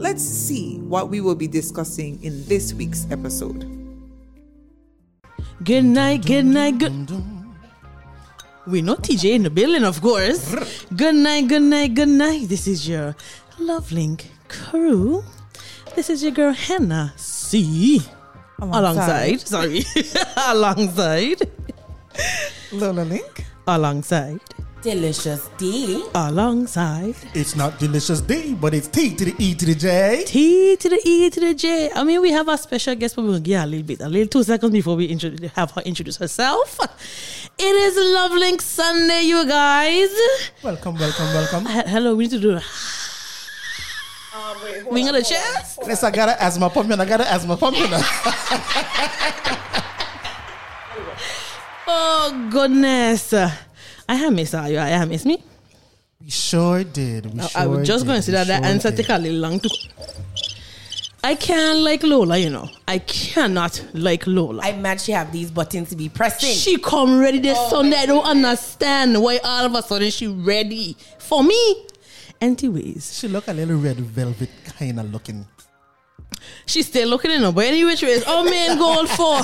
Let's see what we will be discussing in this week's episode. Good night, good night, good. We know TJ in the building, of course. Good night, good night, good night. This is your LoveLink crew. This is your girl HenneCee. Alongside, sorry, alongside, Lola Link. alongside, Delicious D. alongside. It's not delicious D, but it's T to the E to the J. T to the E to the J. I mean, we have our special guest, but we'll give her a little bit, a little two seconds before we intro- have her introduce herself. It is LoveLink Sunday, you guys. Welcome, welcome, welcome. He- Hello, we need to do a wing of the chest. Yes, I got an asthma pump and I got an asthma pump. you know. Oh goodness, I have miss you. I have missed me. We sure did. We I- sure I was just going to say We that that answer did. take a little long to. I can't like Lola, you know. I cannot like Lola. I mad she have these buttons to be pressing. She come ready this Sunday. I don't understand why all of a sudden she ready for me. Anyways, She look a little red velvet kind of looking. She's still looking in her. But anyway, she is our main goal for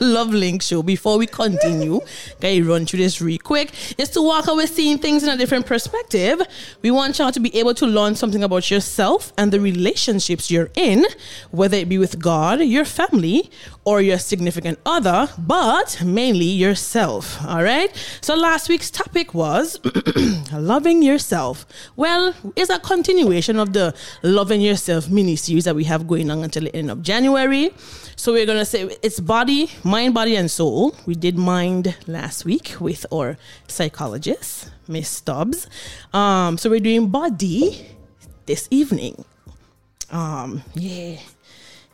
LoveLink Show. Before we continue, can you run through this real quick? Is to walk away seeing things in a different perspective. We want y'all to be able to learn something about yourself and the relationships you're in, whether it be with God, your family, or your significant other, but mainly yourself. All right. So last week's topic was loving yourself. Well, it's a continuation of the loving yourself mini series that we have going on until the end of January. So we're gonna say it's body, mind, body, and soul. We did mind last week with our psychologist, Miss Stubbs. Um, so we're doing body this evening. Um, yeah.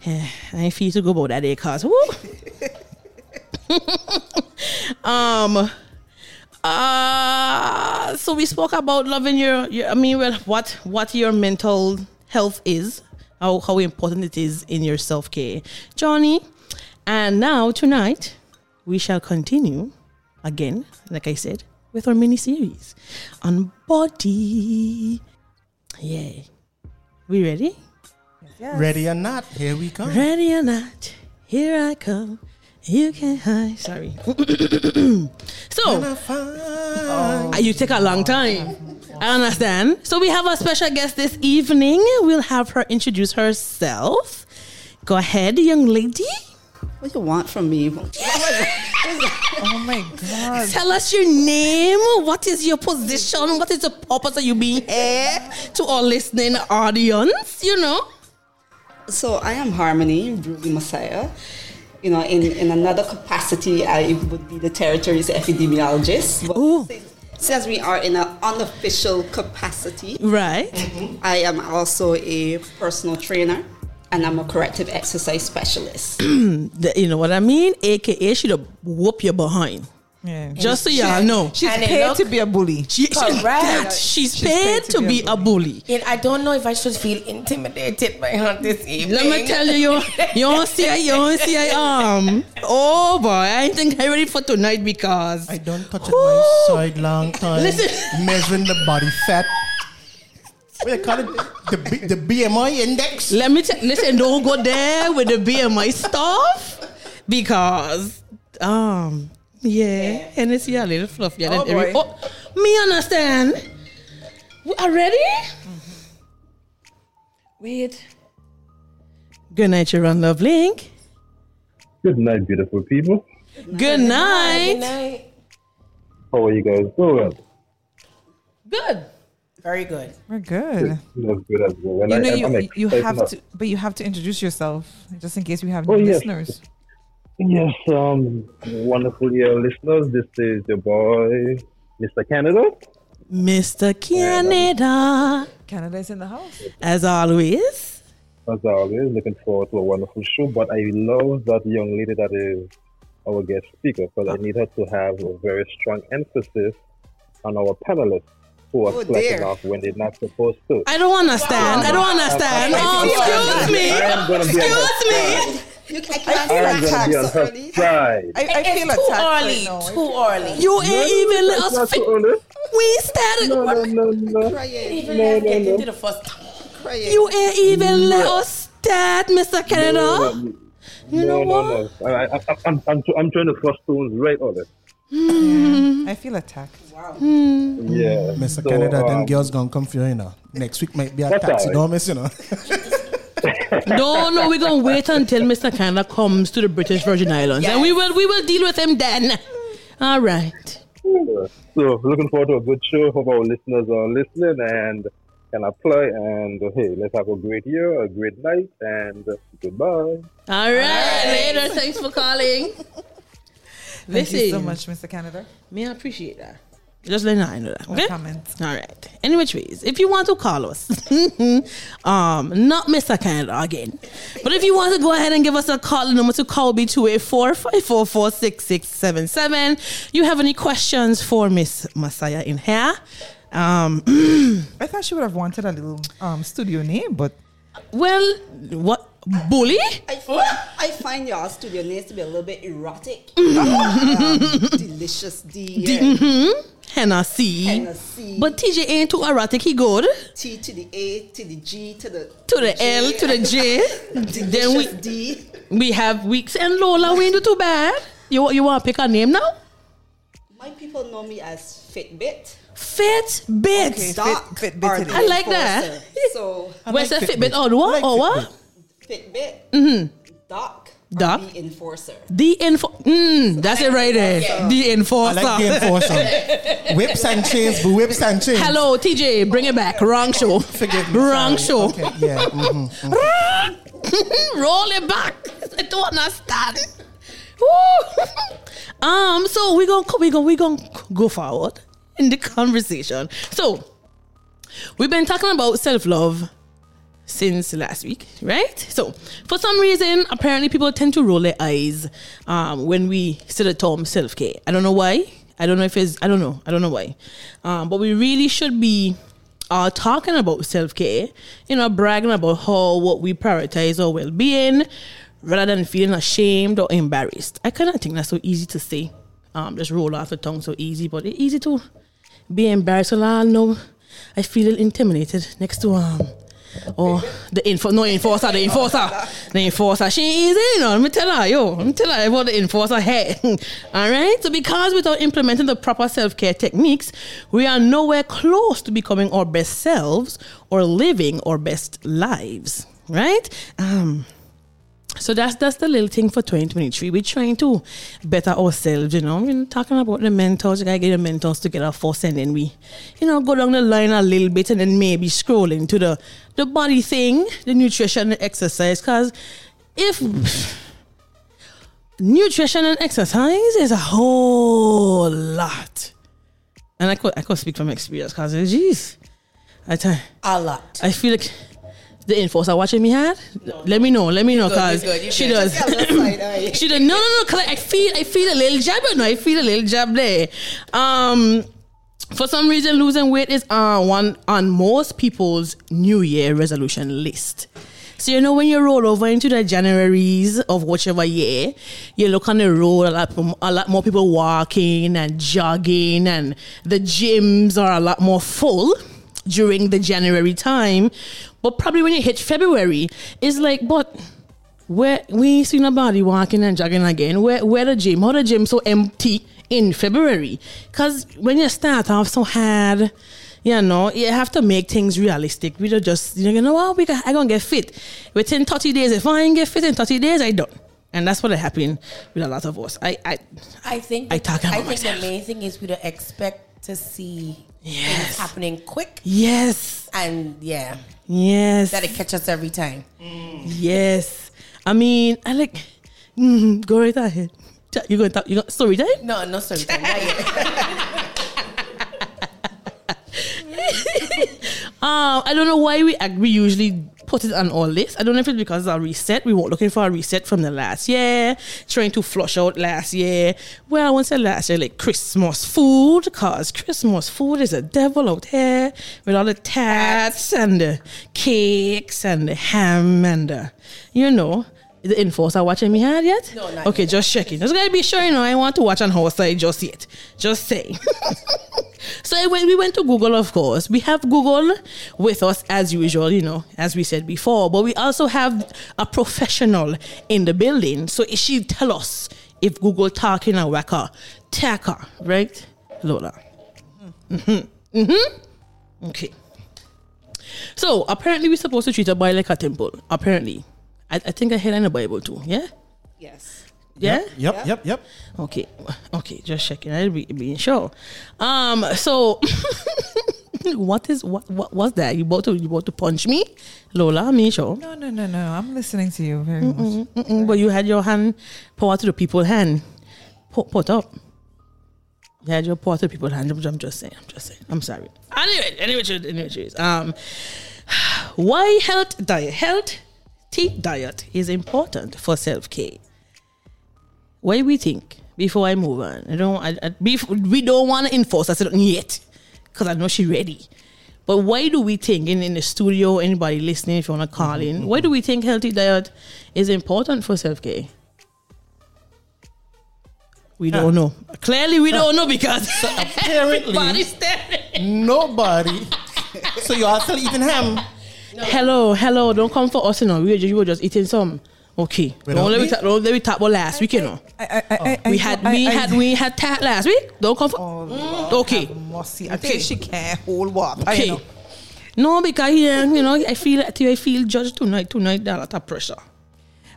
Yeah, I feel to go about that day, cause um uh so we spoke about loving your, your I mean well what what your mental health is, how how important it is in your self-care journey. And now tonight we shall continue again, like I said, with our mini series on body. Yeah. We ready? Ready or not, here we come. Ready or not, here I come. You can hide. Sorry. so, uh, you take a long time. I understand. So, we have a special guest this evening. We'll have her introduce herself. Go ahead, young lady. What do you want from me? Oh my God. Tell us your name. What is your position? What is the purpose of you being here to our listening audience? You know? So I am Harmony Ruby Messiah. You know, in, in another capacity, I would be the territory's epidemiologist. But Ooh. since we are in an unofficial capacity, Right. Mm-hmm. I am also a personal trainer and I'm a corrective exercise specialist. You know what I mean? AKA, she'd whoop your behind. Yeah. Just so y'all know. She's And paid look- to be a bully. She, she- Correct. that, she's, paid, to be a bully. And I don't know if I should feel intimidated by her this evening. Let me tell you, you, you don't see I, you don't see I, um, oh boy, I think I'm ready for tonight because, I don't touch it my side long time. Listen. Measuring the body fat. What you call it? The, B- the BMI index. let me tell, listen, don't go there with the BMI stuff because, um, yeah, and it's yeah, a little fluffier than Oh, every, oh, me understand. We are ready? Wait. Good night, you're on LoveLink. Good night, beautiful people. Good Good night. night. How are you guys doing? Good. Very good. We're good. That's good as well. And You I, know, I'm you, you have enough. to, but you have to introduce yourself just in case we have Oh, new yes. listeners. Yes, um, wonderful dear listeners. This is your boy, Mr. Canada. Mr. Canada. Canada is in the house. As always. as always, looking forward to a wonderful show. But I love that young lady that is our guest speaker because I need her to have a very strong emphasis on our panelists who are Oh, slacking off when they're not supposed to. I don't understand. I don't understand. I- I- Oh, excuse me. I am gonna be on her Excuse me. Side. You can, I I can't feel I am gonna be on so her early. side. I, I feel it's too attacked right early. now. Too early. You ain't even let It's us not fit. too early. We started. No, no, no, no. Crying, Even No, let's no, get no. into the first. crying. You ain't even let us start, Mr. Canada. No, You know no, what? no. I, I, I, I'm, I'm, I'm trying to first tones right on it. I feel attacked. Wow. Yeah. Mr. So, Canada, um, them girls gonna come for you, you know. Next week might be a That's taxidermist, you know. No, no, we're gonna wait until Mr. Canada comes to the British Virgin Islands, and we will we will deal with him then. All right. So looking forward to a good show. Hope our listeners are listening and can apply. And uh, hey, let's have a great year, a great night, and uh, goodbye. All right. Later. Thanks for calling. Thank you so much, Mr. Canada. May I appreciate that. Just letting I know that. No Okay. comments. All right. Any which ways, if you want to call us, um, not Mr. Canada again, but if you want to go ahead and give us a call, the number to call will be 284 544 6677. You have any questions for Miss Messiah in here? Um, I thought she would have wanted a little um, studio name, but well, what? Bully? I find, I find your studio names to be a little bit erotic. um, delicious D, and HenneCee. HenneCee. But TJ ain't too erratic, he good. T to the A to the G to the To the L, to the J. then we D. we have Weeks and Lola. We ain't do too bad. You, you want to pick a name now? My people know me as Fitbit. Fitbit. Okay. Doc Fit- Fitbit or it the is. I like that. enforcer. So Where's like the Fitbit. Fitbit? Oh, what? I like oh, what? Fitbit, mm-hmm. Doc, or the enforcer. The info. Mm, that's it right there. The enforcer. I enforcer. like the enforcer. whips and chains, but whips and chains. Hello, TJ. Bring it back. Wrong show. Forgive me. Wrong sorry. show. Okay, yeah. Mm-hmm, Roll it back. I don't understand. Um. So we gonna we gonna we gonna go forward in the conversation. So we've been talking about self love since last week, right? So for some reason, apparently people tend to roll their eyes um, when we say the term self care. I don't know why. I don't know if it's. I don't know. I don't know why. Um, but we really should be uh, talking about self care. You know, bragging about how what we prioritize our well being, rather than feeling ashamed or embarrassed. I kind of think that's so easy to say. Um, just roll off the tongue so easy, but it's easy to be embarrassed. Well, I know I feel intimidated next to um or the info no enforcer, the enforcer. The enforcer. She easy, you know. Let me tell her, yo, let me tell her about the enforcer head. Alright? So because without implementing the proper self-care techniques, we are nowhere close to becoming our best selves or living our best lives. Right? Um so that's that's the little thing for 2023. We're trying to better ourselves, you know. We're talking about the mentors. You gotta get the mentors together first, and then we, you know, go down the line a little bit, and then maybe scroll into the the body thing, the nutrition, the exercise. Cause if nutrition and exercise is a whole lot, and I could I could speak from experience, cause geez, I tell. A lot. I feel like the enforcer watching me hard. Let me know. Let me know, cause good, she does. Just tell us side she does. No, no, no. Cause I feel, I feel a little jab. No, I feel a little jab there. Um, for some reason, losing weight is uh one on most people's New Year resolution list. So you know when you roll over into the Januaries of whichever year, you look on the road a lot, a lot more people walking and jogging, and the gyms are a lot more full during the January time. But probably when you hit February, it's like, but where we ain't seen nobody walking and jogging again. Where where the gym? How the gym so empty in February? Cause when you start off so hard, you know, you have to make things realistic. We don't just you know what we got, I gonna get fit. Within 30 days, if I ain't get fit in 30 days, I don't. And that's what happened with a lot of us. I I I think I talking I think myself. the main thing is we don't expect to see Yes. things happening quick yes. and yeah, Yes. that it catch us every time. Yes. I mean, I like mm, go right ahead. You gonna talk you got story time? No, no sorry. Not yet. Um, I don't know why we we usually put it on our list. I don't know if it's because a reset. We weren't looking for a reset from the last year, trying to flush out last year. Well, I won't say last year, like Christmas food, because Christmas food is a devil out here with all the tats and the cakes and the ham and the, you know. The enforcer watching me hard yet? No, not Okay, just checking. Just gotta be sure, you know, I want to watch on horse side just yet. Just saying. So when we went to Google, of course, we have Google with us as usual, you know, as we said before, but we also have a professional in the building. So she tell us if Google talking a whacker, tacker, right? Lola. Mm-hmm. Mm-hmm. Okay. So apparently we're supposed to treat a boy like a temple. Apparently. I, I think I heard in the Bible too. Yeah? Yes. Yeah? Yep, yep, yep. Okay, okay, just checking. I'll be being sure. Um, so what is what what was that? You about to you about to punch me, Lola? Me sure. No, no, no, no. I'm listening to you very much. Mm-mm, but you had your hand power to the people's hand. Put, put up. You had your power to the people's hand. I'm, I'm just saying. I'm just saying. I'm sorry. Anyway, anyway, anyway, anyway, um, why health diet health tea diet is important for self care. Do we think before I move on? I don't. I, I, we don't want to enforce us yet because I know she's ready. But why do we think in, in the studio, anybody listening, if you want to call in, why do we think healthy diet is important for self care? We don't know. Clearly, we don't know because apparently- everybody's staring. Nobody. so you are still eating ham. Hello, hello. Don't come for us, you know. We were just, we were just eating some. Okay. Without Don't let me me? ta- don't let me talk about last week, you know. I, I, I, I, We had I, we I, had we had tat last week. Don't come for. Oh, Mm, okay. have mercy. I Okay. think she can't hold water. Okay. You know. No, because yeah, you know, I feel I feel judged tonight. Tonight, there a lot of pressure.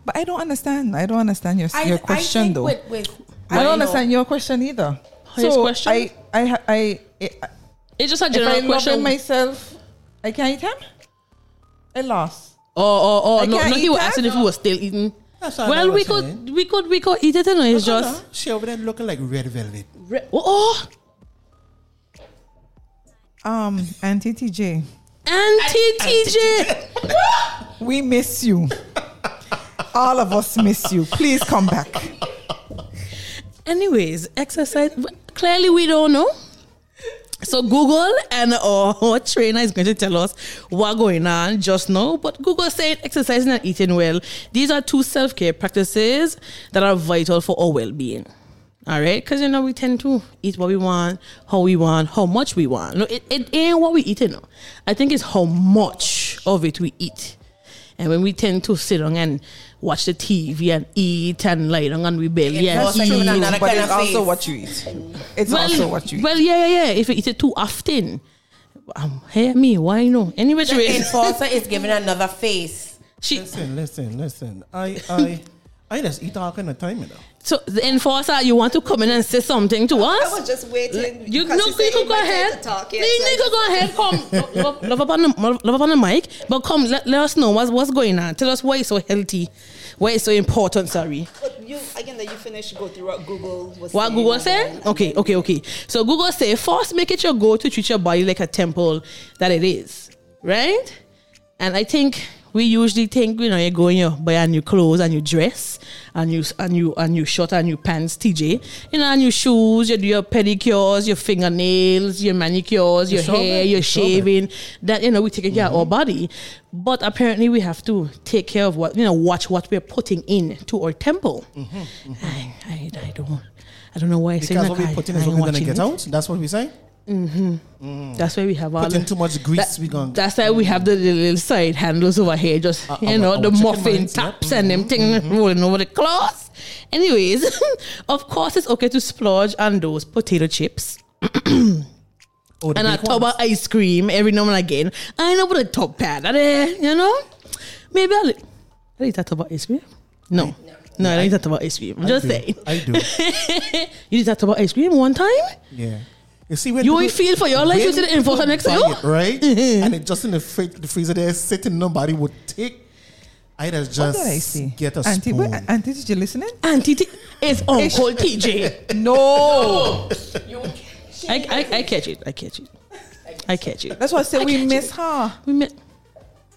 But I don't understand. I don't understand your, I, your question think though. With, with, I don't know- understand your question either. His so question? I, I, I, I, It's just a if general I love question. him myself, I can't eat him. I lost. oh, oh, oh, I no, can't no. He eat was that? asking if he was still eating. That's what I Well, we was could, we could, we could eat it. You know, it's just. She over there looking like red velvet. Re- oh, Um, Auntie TJ, Auntie TJ. we miss you. All of us miss you. Please come back. Anyways, exercise. Clearly, we don't know. So Google and our, trainer is going to tell us what going on just now. But Google said exercising and eating well. These are two self care practices that are vital for our well being. All right, because you know we tend to eat what we want, how we want, how much we want. No, it, it ain't what we eat. You know. I think it's how much of it we eat. And when we tend to sit down and watch the TV and eat and lie down and we belly and That's eat. true, another but kind it's of also face. what you eat. It's also what you eat. Well, yeah, yeah, yeah. If you eat it too often, um, hear me, why no? Anyway, The enforcer is giving another face. she, Listen, listen, listen. I, I, I just eat all kind of time, you know. so the enforcer, you want to come in and say something to us? I was just waiting. You, because no, she you said could go my ahead. To talk, you yes, so I need go ahead. Come, love, love up on the love up on the mic. But come, let, let us know what's what's going on. Tell us why it's so healthy, why it's so important. Sorry. But you again, that you finish, go through what Google was. What Google said? then- Okay, okay, okay. So Google say first make it your goal to treat your body like a temple that it is, right? And I think we usually think, you know, you go and you buy a new clothes and you dress and you and you and you shirt and you pants, TJ, you know, and your shoes, you do your pedicures, your fingernails, your manicures, your hair, your you sure that. shaving. That you know, we take care of our mm-hmm. body, but apparently we have to take care of what you know, watch what we're putting in to our temple. Mm-hmm, mm-hmm. I, I, I don't. I don't know why I say Because what we I- put in I is what we're gonna get it. out. That's what we say. Mm-hmm. That's why we have all Put in the- too much grease, that- we gonna- That's why we have the, the little side handles over here, just Uh, you our- know, our the uh, chicken muffin taps and them mm-hmm. things mm-hmm. rolling over the cloth. Anyways, of course, it's okay to splurge on those potato chips Oh, and a big tub ones. of ice cream every now and again. I know put a top pad are there, you know. Maybe I'll, I'll eat a tub ice cream. No, no, I don't eat a tub of ice cream. I'm I just do. saying. I do. You eat a tub of ice cream one time? Yeah. You see when You people- ain't feel for your life, you when see the enforcer next to buy you? it, right? and it just in the, fri- the freezer there sitting, nobody would take. I just What just did I see? get a Auntie, spoon. wait, Auntie, did you listening? Auntie, T- it's Uncle TJ. No. I, I, I catch it. I catch it. I catch it. That's why I said I we miss it. her. We met.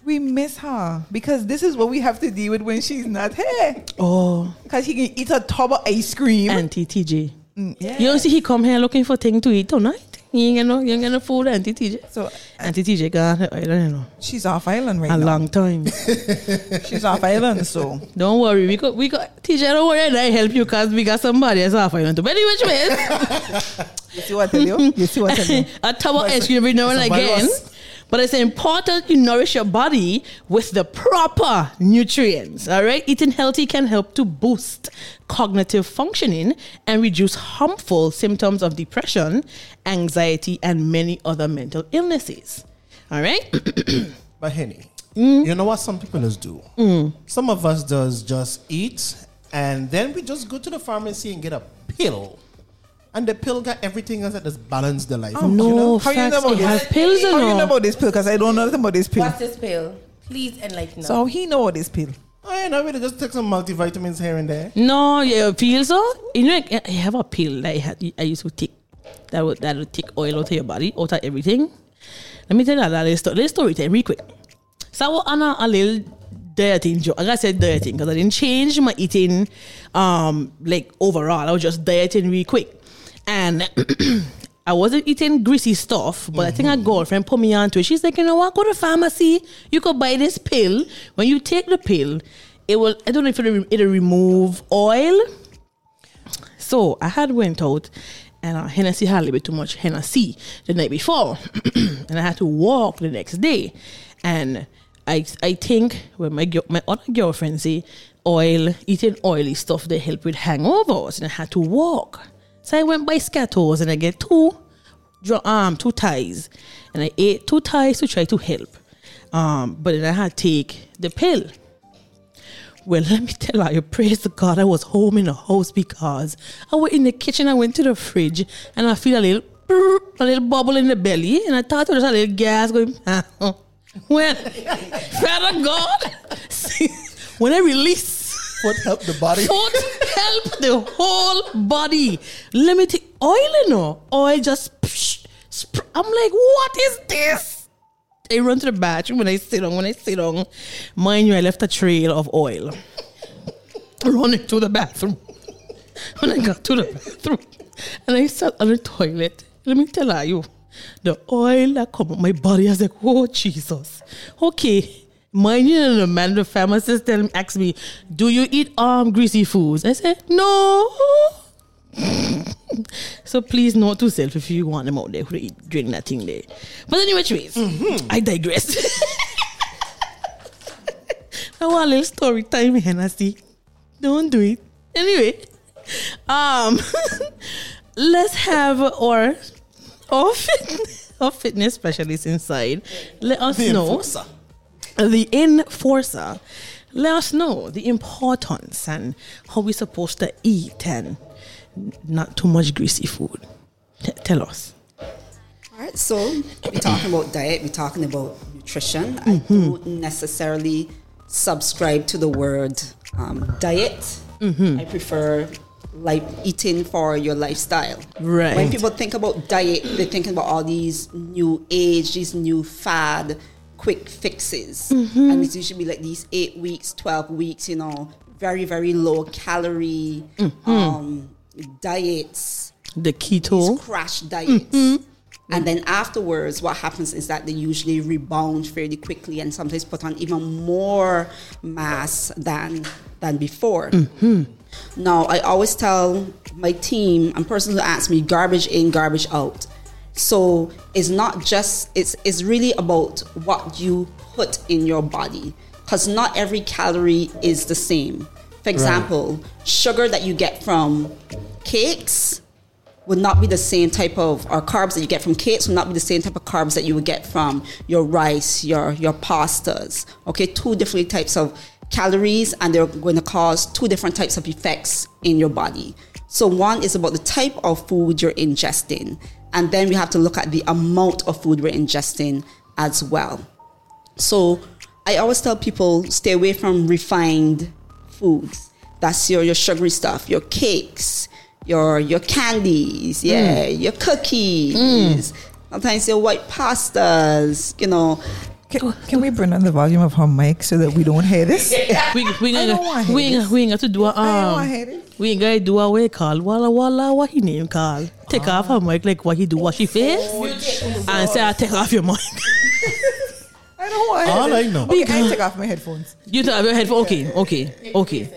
We miss her because this is what we have to deal with when she's not here. Oh, Because he can eat a tub of ice cream. Auntie TJ. Yeah. You don't see he come here looking for thing to eat tonight. He ain't get no, he ain't get no food, Auntie TJ. so Auntie TJ gone. I don't know. she's off island right A now. A long time. She's off island, so don't worry, we got we got TJ. Don't worry, I help you because we got somebody else off island too. But anyway, you see what I tell you? You see what I tell you? a tub of ice cream every now and again. But it's important you nourish your body with the proper nutrients. All right, eating healthy can help to boost cognitive functioning and reduce harmful symptoms of depression, anxiety, and many other mental illnesses. All right, But Henny, Mm. you know what some people just do? Some of us does just eat and then we just go to the pharmacy and get a pill. And the pill got everything else that just balance the life. out, no you know? How you know about It this? has pills How and you know about this pill? Because I don't know nothing about this pill. What's this pill? Please enlighten us. So he know about this pill? I know, we just take some multivitamins here and there. No, yeah, feel so. You know, I have a pill that I, had, I used to take that would that would take oil out of your body, out of everything. Let me tell you that story. Little story time, real quick. So I was on a, little dieting joke. I gotta dieting because I didn't change my eating, um, like overall. I was just dieting real quick, and. I wasn't eating greasy stuff, but I think a girlfriend put me onto it. She's like, you know what? Go to pharmacy. You could buy this pill. When you take the pill, it will. I don't know if it'll, it'll remove oil. So I had went out and uh, Hennessy had a little bit too much Hennessy the night before, and I had to walk the next day. And I I think when my my other girlfriend say oil eating oily stuff they help with hangovers, and I had to walk. So I went by Scatos and I get two um two ties, and I ate two ties to try to help. Um, but then I had to take the pill. Well, let me tell you, praise the God, I was home in the house because I went in the kitchen, I went to the fridge, and I feel a little, a little bubble in the belly, and I thought it was a little gas going. well, Father God, see, when I release, Foot help the body. foot help the whole body. Let me take oil, you know, oil just. psh, spr- I'm like, what is this? I run to the bathroom when I sit down. When I sit down, mind you, I left a trail of oil running to the bathroom. When I got to the bathroom and I sat on the toilet, let me tell you, the oil that come on my body, I was like, oh Jesus. Okay. Mind you, the man, the pharmacist tell me, ask me, do you eat um greasy foods? I said, no. So please note to self if you want them out there who eat drink that thing there. But anyway, ways, I digress. I want a little story time, HenneCee. Don't do it. Anyway, um, let's have our our, fit, our fitness specialist inside. Let us The know enforcer. The enforcer. Let us know the importance and how we're supposed to eat and not too much greasy food. T- tell us. All right, so we're talking about diet, we're talking about nutrition. I don't necessarily subscribe to the word um, diet. I prefer like eating for your lifestyle. Right. When people think about diet, they're thinking about all these new age, these new fad, quick fixes, mm-hmm. and it's usually like these eight weeks, twelve weeks. You know, very very low calorie mm-hmm. um, diets The keto. crash diets. Mm-hmm. And then afterwards, what happens is that they usually rebound fairly quickly and sometimes put on even more mass than than before. Now, I always tell my team and person who asks me, garbage in, garbage out. So it's not just it's it's really about what you put in your body because not every calorie is the same. For example, sugar that you get from cakes would not be the same type of or carbs that you get from cakes would not be the same type of carbs that you would get from your rice, your your pastas. Okay, two different types of calories and they're going to cause two different types of effects in your body. So one is about the type of food you're ingesting and then we have to look at the amount of food we're ingesting as well. So I always tell people stay away from refined foods. That's your, your sugary stuff, your cakes, your your candies, mm. yeah, your cookies, mm. sometimes your white pastas, you know. Can, can we bring on the volume of her mic so that we don't hear this? We we ain't don't wanna got we hear ain't, we ain't got to do a I don't wanna um hear this. we ain't got to do a way call walla walla what he name call take off her mic like what he do what she face and say I take off your mic. I don't want to hear All this. I know. Okay, I take off my headphones. You take off your headphone. Okay, okay, okay,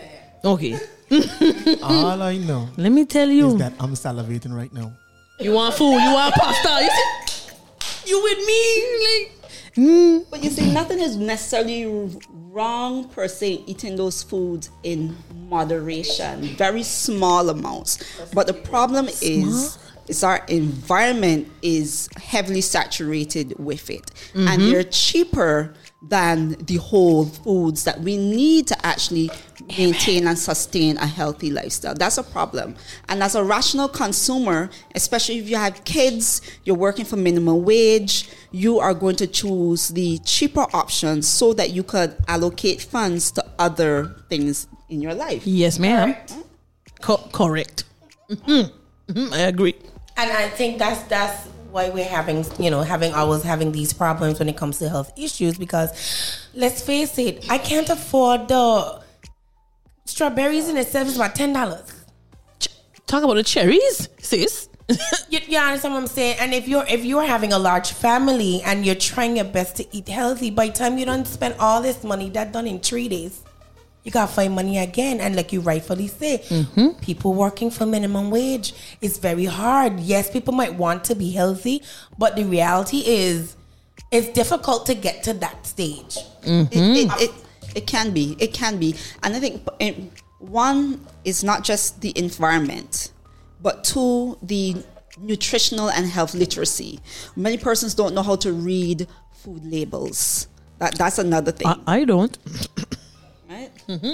okay. All I know Let me tell is you, that I'm salivating right now. you want food, you want pasta. You see, you with me like. Mm. But you see, nothing is necessarily wrong per se eating those foods in moderation, very small amounts. But the problem is, is our environment is heavily saturated with it, and mm-hmm. they're cheaper than the whole foods that we need to actually maintain and sustain a healthy lifestyle. That's a problem. And as a rational consumer, especially if you have kids, you're working for minimum wage, you are going to choose the cheaper options so that you could allocate funds to other things in your life. Yes, ma'am. Co- correct. Mhm, mhm, I agree. And I think that's that's why we're having you know having always having these problems when it comes to health issues because let's face it, I can't afford the strawberries in itself is about ten dollars. Ch- Talk about the cherries, sis. You, you understand what I'm saying? And if you're if you're having a large family and you're trying your best to eat healthy, by the time you don't spend all this money, that done in three days, you gotta find money again. And like you rightfully say, mm-hmm. people working for minimum wage is very hard. Yes, people might want to be healthy, but the reality is, it's difficult to get to that stage. It, it, mm-hmm. it, it can be. It can be. And I think eh, one is not just the environment, but two, the nutritional and health literacy. Many persons don't know how to read food labels. That, that's another thing. I, I don't. right?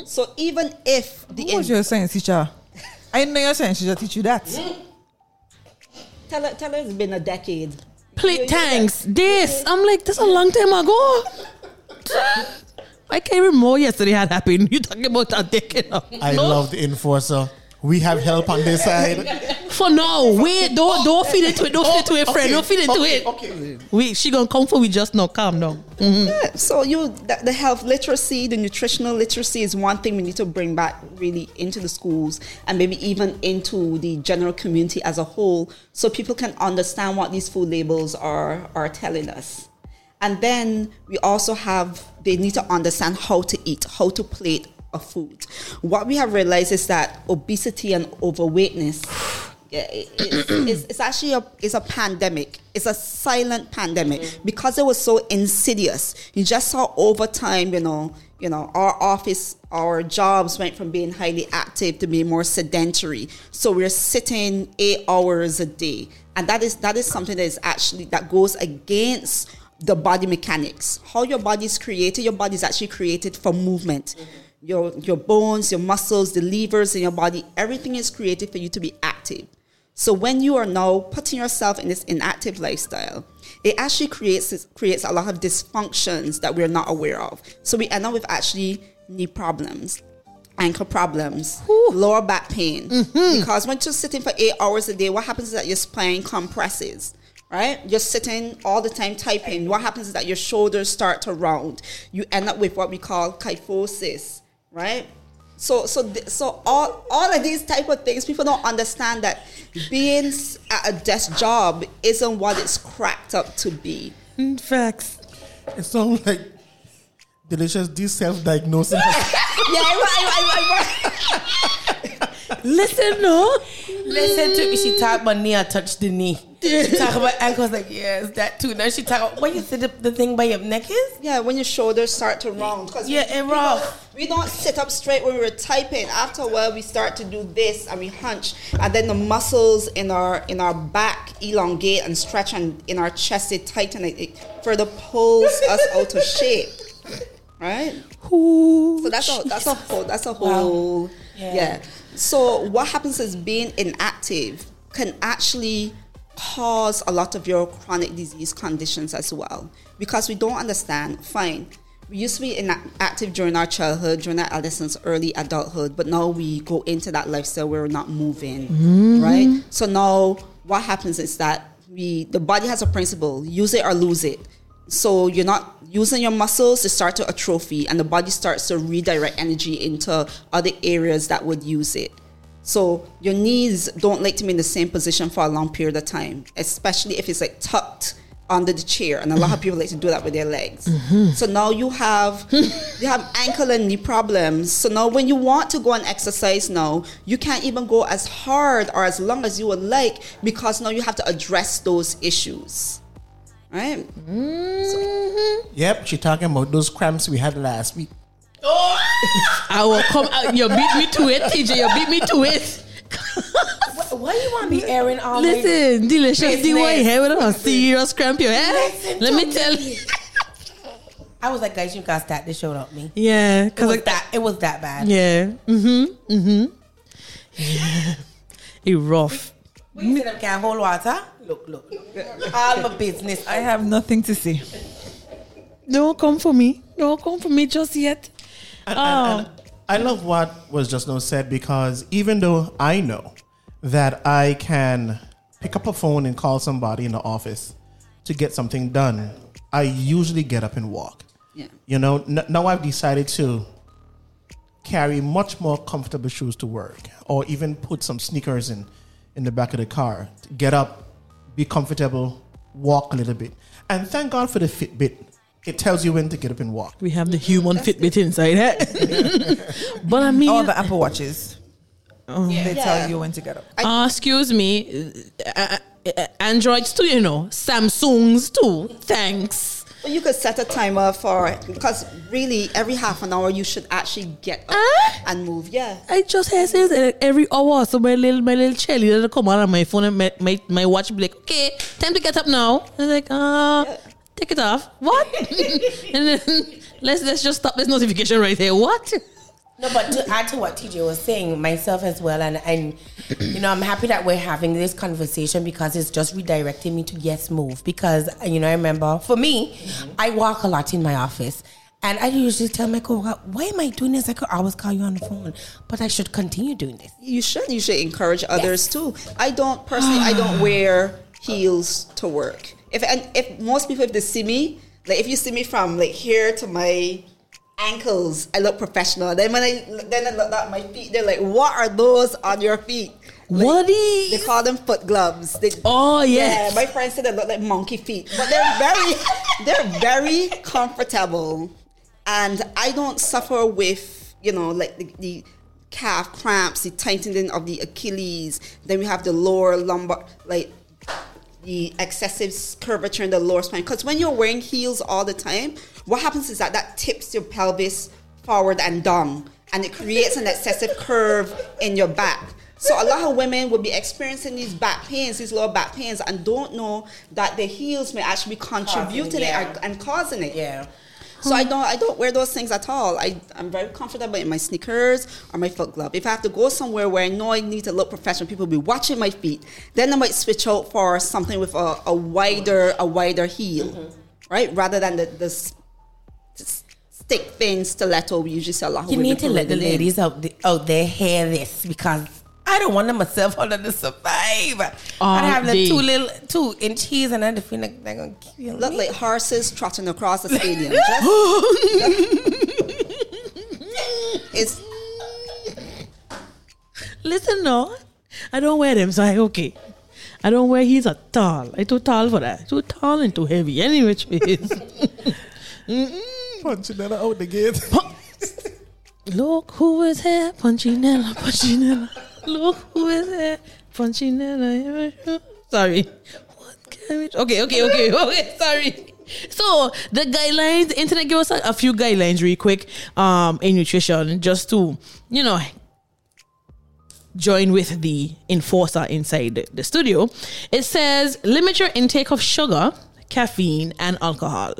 So even if the Who was your science teacher? I know your science teacher teach you that. tell her, tell her it's been a decade. Plate tanks, this. I'm like, that's a long time ago. I can't remember yesterday had happened. You talking about a decade now. I No. love the enforcer. We have help on this side. For now, wait, don't don't feed into it, don't feed into it, oh, friend, don't feed into okay, it. Okay. We she gonna come for we just now. Calm down. Mm-hmm. Yeah, so you the, the health literacy, the nutritional literacy is one thing we need to bring back really into the schools and maybe even into the general community as a whole, so people can understand what these food labels are are telling us. And then we also have they need to understand how to eat, how to plate a food. What we have realized is that obesity and overweightness yeah, it- it's, it's, it's actually a it's a pandemic. It's a silent pandemic mm-hmm. because it was so insidious. You just saw over time, you know, you know, our office, our jobs went from being highly active to being more sedentary. So we're sitting eight hours a day, and that is that is something that is actually that goes against the body mechanics. How your body is created, your body is actually created for movement. Mm-hmm. Your your bones, your muscles, the levers in your body, everything is created for you to be active. So when you are now putting yourself in this inactive lifestyle, it actually creates creates a lot of dysfunctions that we're not aware of. So we end up with actually knee problems, ankle problems, lower back pain. Mm-hmm. Because when you're sitting for eight hours a day, what happens is that your spine compresses. Right? You're sitting all the time typing. What happens is that your shoulders start to round. You end up with what we call kyphosis, right? So, so, th- so all, all of these type of things, people don't understand that being at a desk job isn't what it's cracked up to be. Facts. It sounds like delicious D self-diagnosing. Yeah, I, I, I, Listen, no. Listen to me. She talk my knee, I touch the knee. She talk about ankles, like yes, that too. Now she talk about what you said the, the thing by your neck is. yeah, when your shoulders start to round. Cause Yeah, we, it we We don't sit up straight when we're typing. After a while, we start to do this and we hunch, and then the muscles in our in our back elongate and stretch, and in our chest it tighten. It, it further pulls us out of shape. Right. So that's a that's a whole that's a whole yeah. So what happens is being inactive can actually cause a lot of your chronic disease conditions as well because we don't understand. Fine, we used to be inactive during our childhood, during our adolescence, early adulthood, but now we go into that lifestyle where we're not moving, mm-hmm. right? So now what happens is that we the body has a principle: use it or lose it. So you're not using your muscles, to start to atrophy, and the body starts to redirect energy into other areas that would use it. So your knees don't like to be in the same position for a long period of time, especially if it's like tucked under the chair, and a lot of people like to do that with their legs. Mm-hmm. So now you have you have ankle and knee problems. So now when you want to go and exercise now, you can't even go as hard or as long as you would like because now you have to address those issues. Right? Yep, she talking about those cramps we had last week. I will come out. You beat me to it, TJ. You beat me to it. Why you want to be airing all my Listen, delicious D Business. here with a serious cramp your head. Listen Let to me tell you. I was like, guys, you gotta start this show without me. Yeah, It cause was like that. It was that bad. yeah, mm-hmm, mm-hmm. Yeah, it rough. We you them can't hold water. Look, look, look. All my business. I have nothing to say. Don't come for me. Don't come for me just yet. And, Oh. and- and ah. I love what was just now said because even though I know that I can pick up a phone and call somebody in the office to get something done, I usually get up and walk. Yeah. You know, n- now I've decided to carry much more comfortable shoes to work or even put some sneakers in in the back of the car. To get up, be comfortable, walk a little bit. And thank God for the Fitbit. It tells you when to get up and walk. We have the human Fitbit inside it. but I mean, All the Apple Watches. They Yeah. tell you when to get up. uh, excuse me, uh, uh, Androids too, you know, Samsungs too. Thanks. Well, you could set a timer for because really every half an hour you should actually get up Ah? and move. Yeah. I just hear say that every hour, so my little my little cheerleader come on on my phone and my, my, my watch be like, okay, time to get up now. I was like, uh, take it off. What? and then let's let's just stop this notification right here. What? No, but to add to what TJ was saying, myself as well, and and you know, I'm happy that we're having this conversation because it's just redirecting me to yes, move. Because you know, I remember for me, I walk a lot in my office. And I usually tell my coworker, why am I doing this? I could always call you on the phone, but I should continue doing this. You should. You should encourage others too. I don't personally. I don't wear heels to work. If and if most people, if they see me, like if you see me from like here to my ankles, I look professional. Then when I then I look at my feet, they're like, "What are those on your feet?" Like, What are these? They call them foot gloves. They, Oh, yes. Yeah, my friend said they look like monkey feet, but they're very, they're very comfortable, and I don't suffer with you know like the, the calf cramps, the tightening of the Achilles. Then we have the lower lumbar, like the excessive curvature in the lower spine. Because when you're wearing heels all the time, what happens is that that tips your pelvis forward and down, and it creates an excessive curve in your back. So a lot of women will be experiencing these back pains, these lower back pains, and don't know that the heels may actually be contributing yeah. it and causing it. Yeah. So I don't I don't wear those things at all. I, I'm very comfortable in my sneakers or my foot glove. If I have to go somewhere where I know I need to look professional, people will be watching my feet, then I might switch out for something with a, a wider a wider heel, mm-hmm. right? Rather than the, the stick thin stiletto we usually see a lot of You need to let the putting in. ladies out, the, out there hear this because I don't want them myself how to survive. I have the two little two inch heels and I feel like they're gonna kill Look me. like horses trotting across the stadium. Just- it's Listen, no, I don't wear them, so I okay. I don't wear heels at all. I too tall for that. Too tall and too heavy. Any which ways. Punching that out the gate. Look who is here, Punchinella, Punchinella. Look who is here, Punchinella. Sorry. What can we? Okay, okay, okay, okay. Sorry. So the guidelines, internet give us a, a few guidelines, real quick, um, in nutrition, just to you know join with the enforcer inside the, studio. It says limit your intake of sugar, caffeine, and alcohol.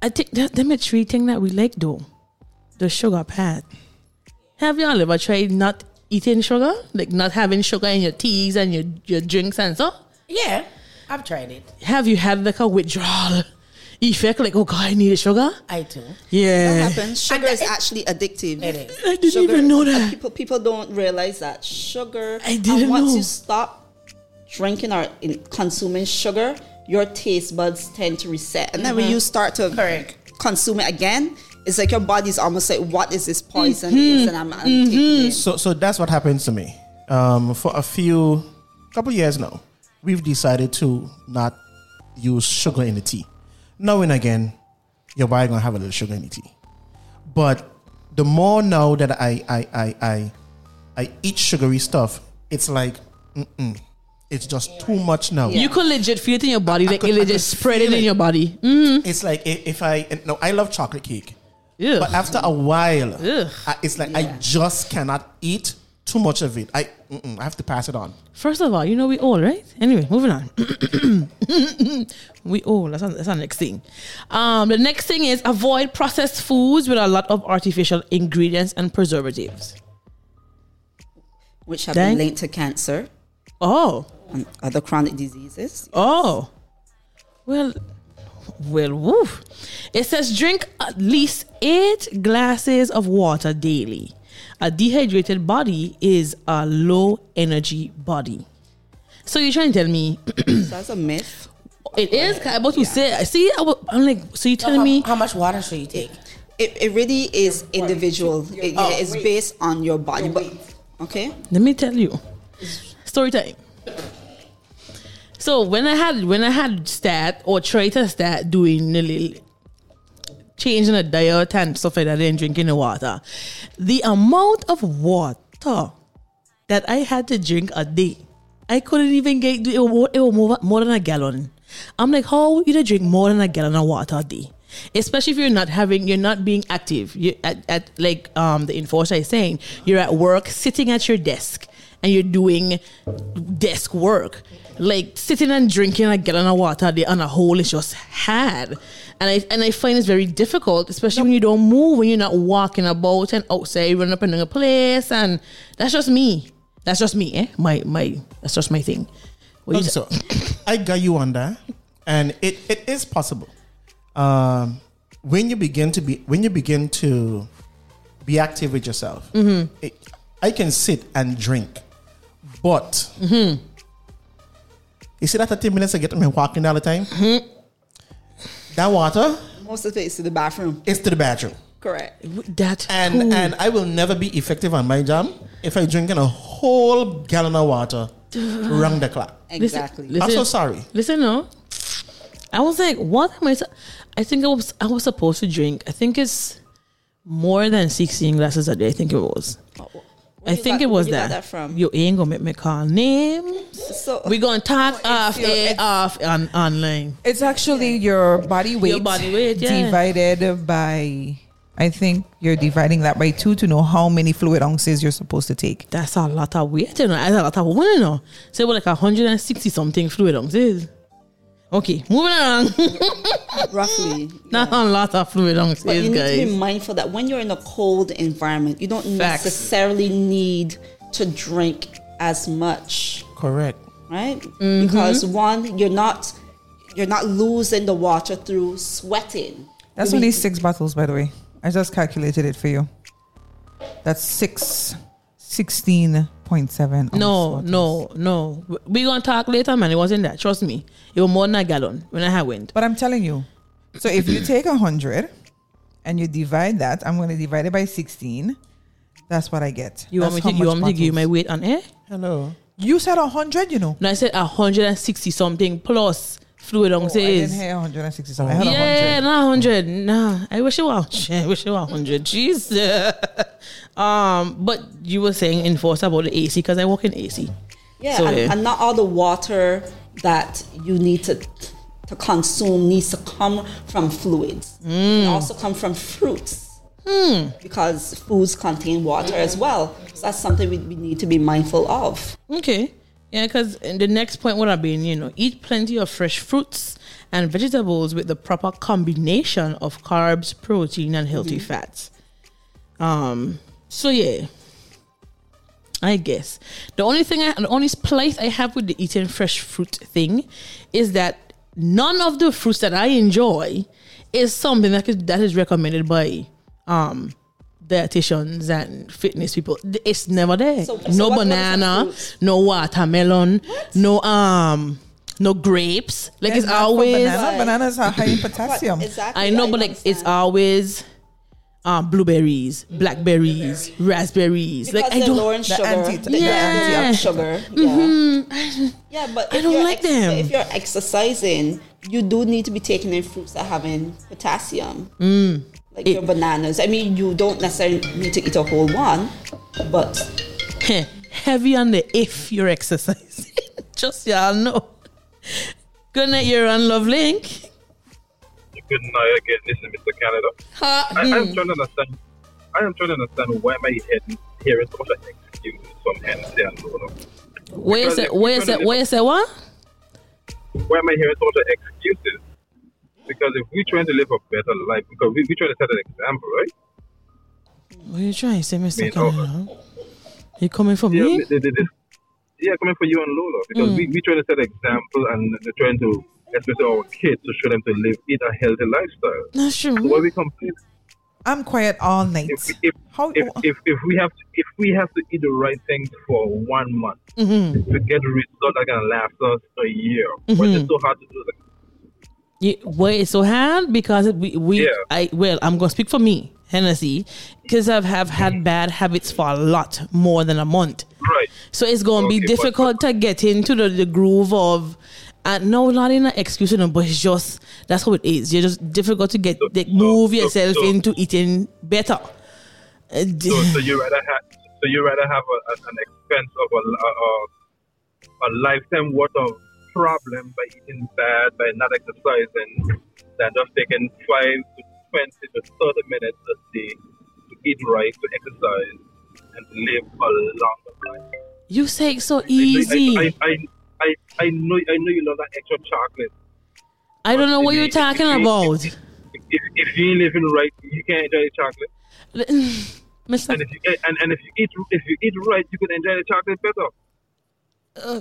I think that them three things that we like though. The sugar pad. Have y'all ever tried not eating sugar? Like not having sugar in your teas and your, your drinks and so? yeah, I've tried it. Have you had like a withdrawal effect? Like, oh god, I need a sugar? I do. Yeah. happens. Sugar is actually addictive. It is. I didn't Sugar- even know that. People people don't realize that sugar. I didn't and once know. you stop drinking or in consuming sugar, your taste buds tend to reset. And then when mm-hmm. you start to Correct. consume it again, it's like your body's almost like, what is this poison? Is, and I'm, I'm taking it. So, so that's what happens to me. Um, for a few, couple years now, we've decided to not use sugar in the tea. Knowing again, your body gonna have a little sugar in the tea. But the more now that I I I I, I eat sugary stuff, it's like, mm-mm, it's just too much now. You could legit feel it in your body, I like could- it I legit spread feel it in your body. Mm. It's like i- if I no, I love chocolate cake. Ugh. But after a while, I, it's like I just cannot eat too much of it. I mm-mm, I have to pass it on. First of all, you know we all right. Anyway, moving on. we all. That's, that's our next thing. Um, the next thing is avoid processed foods with a lot of artificial ingredients and preservatives. Which have Dang. been linked to cancer Oh, and other chronic diseases. oh. Well, well, woof. It says drink at least eight glasses of water daily. A dehydrated body is a low energy body. So you're trying to tell me So that's a myth. it is kind of what you say. See, I wa- I'm like, so you telling how, me how much water should you take? It, it really is individual. It, Oh, it's weight. based on your body. But, okay? Let me tell you. Story time. So when I had when I had start or try to start doing a little changing the diet and stuff like that and drinking the water, the amount of water that I had to drink a day, I couldn't even get it was it was more, more than a gallon. I'm like, how you to drink more than a gallon of water a day? Especially if you're not having, you're not being active. You at, at like um the enforcer is saying, you're at work, sitting at your desk, and you're doing desk work. Like sitting and drinking a gallon of water day on a whole is just hard. And I and I find it's very difficult, especially when you don't move, when you're not walking about and outside, running up and down a place. And that's just me. That's just me, eh? My my that's just my thing. What Okay, so I got you on that, and it, it is possible. Um, when you begin to be when you begin to be active with yourself, Mm-hmm. it, I can sit and drink, but Mm-hmm. you see that thirty minutes I get me walking all the time. Mm-hmm. That water Most of it is to the bathroom. is to the bathroom, Correct. that and too. and I will never be effective on my job if I drink in a whole gallon of water round the clock. Exactly. Listen- I'm so sorry. Listen, no. I was like, what am I? su- I think I was I was supposed to drink. I think it's more than sixteen glasses a day. I think it was. I think got- it was that. that from? You ain't gonna make me call names. So We gonna talk off your- eh, air, off on online. It's actually your body weight, body weight, yeah. divided by. I think you're dividing that by two to know how many fluid ounces you're supposed to take. That's a lot of weight, you know. That's a lot of women, you know. Say what like hundred and sixty something fluid ounces. Okay, moving along. roughly. Not a lot of fluid But ounces, you need to be mindful that when you're in a cold environment, you don't Facts. necessarily need to drink as much, Correct. right? Mm-hmm. Because one, you're not you're not losing the water through sweating. That's You'll only six bottles, by the way. I just calculated it for you. That's six, 16.7. No, no, no. We gonna talk later, man. It wasn't that. Trust me. It was more than a gallon when I had went. But I'm telling you. So if you take a 100 and you divide that, I'm going to divide it by 16. That's what I get. You want me to? how You much want me to give you my weight on air? Hello. You said 100, you know. No, I said hundred and sixty something plus fluid Oh, I ounces. didn't hear 160 something. I heard yeah, 100. not hundred. Nah, I wish it was. I wish it was hundred. Jeez. um, but you were saying enforce about the AC because I work in AC. Yeah, So, and, yeah. and not all the water that you need to to consume needs to come from fluids. It Mm. can also come from fruits. Hmm. Because foods contain water as well. So that's something we, we need to be mindful of. Okay. Yeah, because the next point would have been, you know, eat plenty of fresh fruits and vegetables with the proper combination of carbs, protein, and healthy fats. Um. So yeah, I guess the only thing, I, the only plight I have with the eating fresh fruit thing is that none of the fruits that I enjoy is something that is, that is recommended by um dietitians and fitness people. It's never there. So- so no what- what is the banana, fruits? no watermelon, no um no grapes. Like Yeah, it's always. banana. Bananas are high in potassium. Exactly. I know, but like it's always um, blueberries, blackberries, raspberries. because like I they're low don't. in The sugar. anti- the Yeah. anti sugar. Yeah. Yeah, but I don't like ex- them. If you're exercising, you do need to be taking in fruits that having potassium, Mm. Like your bananas. I mean, you don't necessarily need to eat a whole one, but Heavy on the if you're exercising. Just y'all know. Good night, you're on LoveLink. Good night again. This is Mr. Canada. I, I Hmm. am trying to understand. I am trying to understand why am I hearing, hearing so much excuses from HenneCee and Lola. Where you Because say? if we Where you tryna say? live- Where you say? What? Why am I hearing so much excuses? Because if we're trying to live a better life, because we, we're trying to set an example, right? What are you trying to say, Mister Me, oh. Canada? You coming for Yeah, me? they, they, they, yeah, coming for you and Lola because we we trying to set an example and they're trying to, especially our kids, to show them to live eat a healthy lifestyle. That's So true. why we complain? I'm quiet all night. If, if, How? if, if, if we have to, if we have to eat the right things for one month Mm-hmm. to get a result that can last us a year, but it's so hard to do that. Yeah, why it's so hard? Because we, we Yeah. I well, I'm gonna speak for me, HenneCee, because I've have had bad habits for a lot more than a month. Right. So it's gonna Okay, be but- difficult to get into the, the groove of. And no, not in an excuse, no, but it's just that's how it is. You're just difficult to get So- like, move so- yourself so- into eating better. Uh, So, so you rather have so you rather have a, an expense of a, a, a, a lifetime worth of problem by eating bad, by not exercising, than just taking five to twenty to thirty minutes a day to eat right, to exercise, and to live a longer life. you say it so easy. I, I, I, I know I know you love that extra chocolate. I don't know what you're talking about. If, if, you ain't living right, you can't enjoy the chocolate. Mister, And if you and, and if you eat if you eat right, you can enjoy the chocolate better.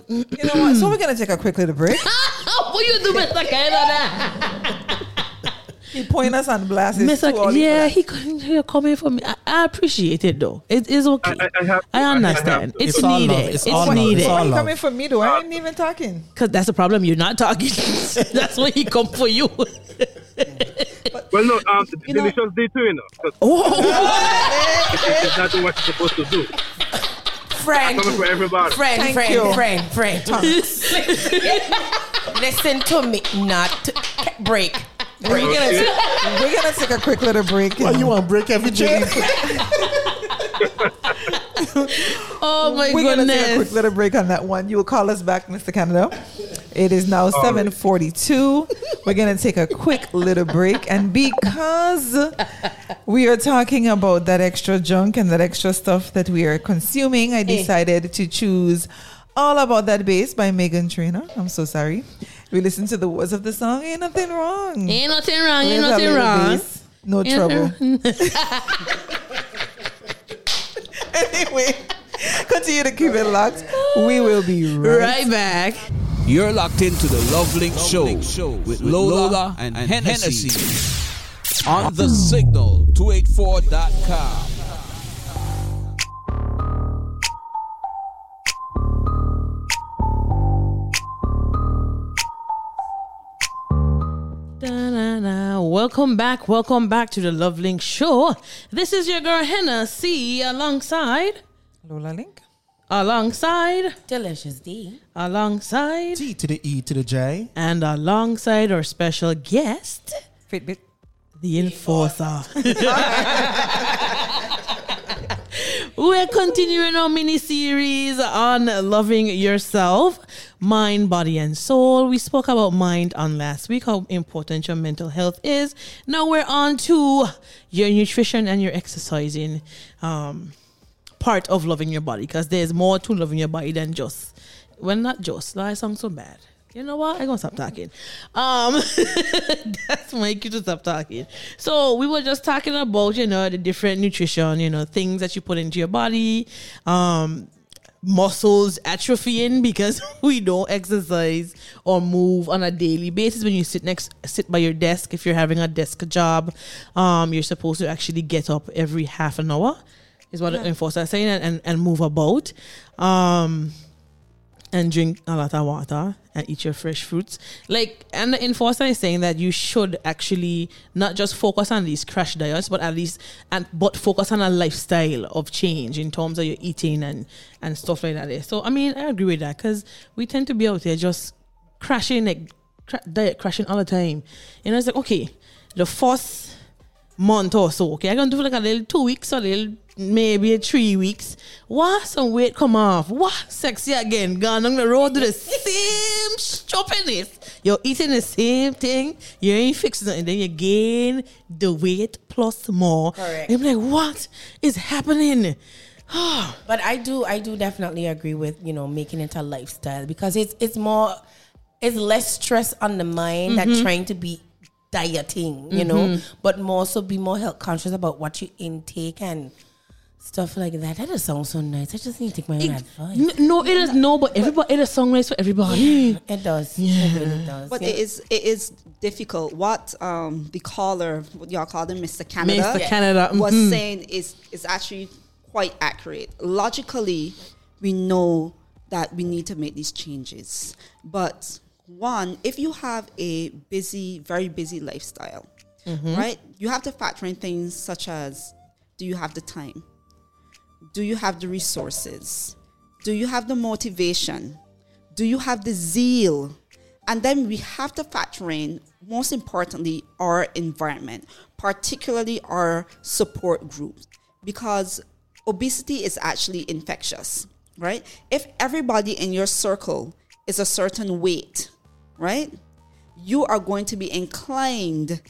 You know what? So we're gonna take a quick little break. what you do, Mister Canada? He point us on blast. It's Mister, too yeah, that. he couldn't hear coming for me. I, I appreciate it though. It is okay. I- I- I have to. I I- I understand. have to. It's, It's all needed. love. It's, It's all needed. It's Why all you coming for me though? I ain't even talking. Because that's the problem. You're not talking. that's why he come for you. Well, no, um, the know- delicious day too, you know, because oh, it's not doing what it's supposed to do. Friend, Coming for everybody. friend, Thank friend, you. friend, friend. Listen to me. Not to, break. We're gonna, we're gonna take a quick little break. Why you want to break everything? oh my goodness. We're gonna take a quick little break on that one. You will call us back, Mr. Canada. It is now seven forty-two. We're gonna take a quick little break, and because we are talking about that extra junk and that extra stuff that we are consuming, I eh. decided to choose "All About That Bass" by Meghan Trainor. I'm so sorry. We listened to the words of the song. Ain't nothing wrong. Ain't nothing wrong. Ain't nothing wrong. bass, No Ain't trouble. nothing- anyway, continue to keep it locked. We will be right, Right back. You're locked into the LoveLink Show, with Lola, and, HenneCee, on the signal 284.com. Welcome back. Welcome back to the LoveLink Show. This is your girl HenneCee alongside, Lola Link. alongside, Delicious D. alongside, T to the E to the J. and alongside our special guest, Fitbit. the enforcer. We're continuing our mini series on loving yourself, mind, body, and soul. We spoke about mind on last week, how important your mental health is. Now we're on to your nutrition and your exercising um, part of loving your body because there's more to loving your body than just, well, not just, that sounds so bad. You know what? I'm gonna stop talking. Um, that's my cue to stop talking. So we were just talking about, you know, the different nutrition, you know, things that you put into your body, um, muscles atrophying because we don't exercise or move on a daily basis when you sit next sit by your desk if you're having a desk job um you're supposed to actually get up every half an hour is what the enforcer is saying and, and, and move about um and drink a lot of water and eat your fresh fruits. Like, and the enforcer is saying that you should actually not just focus on these crash diets, but at least and but focus on a lifestyle of change in terms of your eating and and stuff like that. So, I mean, I agree with that because we tend to be out there just crashing like cra- diet crashing all the time. You know, it's like okay, the first month or so. Okay, I'm gonna do like a little two weeks or a little maybe three weeks. What some weight come off? What sexy again? Gone on the road to the same stupidness. You're eating the same thing. You ain't fixing it, and then you gain the weight plus more. Correct. I'm like, what is happening? But I do, I do definitely agree with you know making it a lifestyle because it's it's more, it's less stress on the mind than mm-hmm. trying to be dieting, you know, but more so be more health conscious about what you intake and stuff like that. That just sounds so nice. I just need to take my own advice. N- no, it is no, but everybody. It is song nice for everybody. It does. Yeah. It really does. But Yeah. it is it is difficult. What um the caller, what y'all call him, Mr. Canada, Mr. Canada, was mhm. saying is is actually quite accurate. Logically, we know that we need to make these changes. But one, if you have a busy, very busy lifestyle, mm-hmm. right? You have to factor in things such as do you have the time? Do you have the resources? Do you have the motivation? Do you have the zeal? And then we have to factor in, most importantly, our environment, particularly our support groups, because obesity is actually infectious, right? If everybody in your circle is a certain weight, right, you are going to be inclined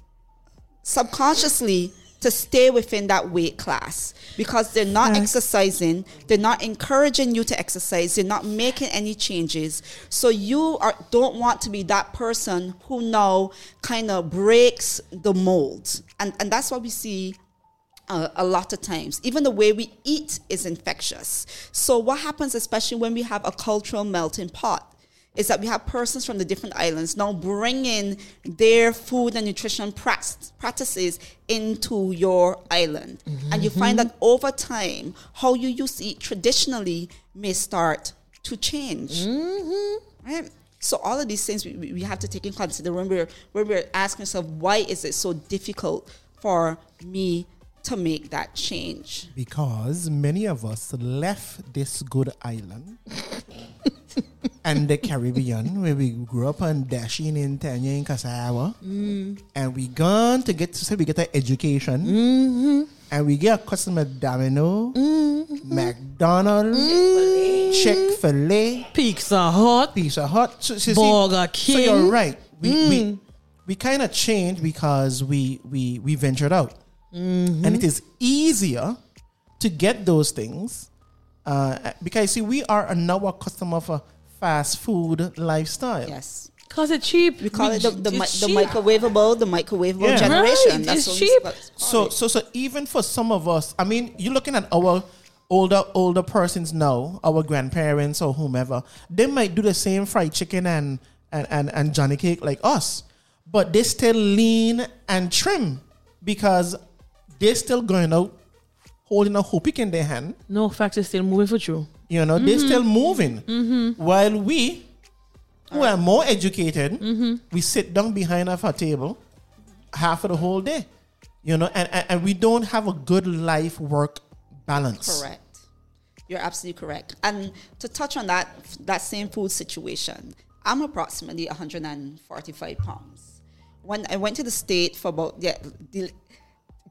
subconsciously to stay within that weight class because they're not exercising, they're not encouraging you to exercise, they're not making any changes. So you are don't want to be that person who now kind of breaks the mold. And and that's what we see uh, a lot of times. Even the way we eat is infectious. So, what happens, especially when we have a cultural melting pot, is that we have persons from the different islands now bringing their food and nutrition prac- practices into your island. Mm-hmm, and you find mm-hmm. that over time, how you used to eat traditionally may start to change. Mm-hmm. Right? So all of these things we, we we have to take in consideration when we're when we're asking ourselves why is it so difficult for me to make that change? Because many of us left this good island and the Caribbean where we grew up on dasheen in tannia in cassava mm. and we gone to get to say we get an education. Mm-hmm. And we get a customer Domino, mm-hmm. McDonald's, mm-hmm. Chick-fil-A, Pizza Hut. Pizza Hut. So, so, Burger so you're right. We we, mm. we kind of changed because we we we ventured out, and it is easier to get those things uh, because see we are now a customer of a fast food lifestyle. Yes. Cause it's cheap. We call it the, the, mi- the microwavable, the microwavable Yeah. generation. Right, That's it's cheap. So so so even for some of us, I mean, you're looking at our older older persons now, our grandparents or whomever, they might do the same fried chicken and and and, and Johnny cake like us, but they still lean and trim because they're still going out holding a hoopik in their hand. No facts are still moving for true. You know, they're mm-hmm. still moving. Mm-hmm. While we, who are more educated, mm-hmm. we sit down behind of our table half of the whole day. You know, and, and, and we don't have a good life work balance. Correct. You're absolutely correct. And to touch on that that same food situation, I'm approximately 145 pounds. When I went to the state for about yeah, del-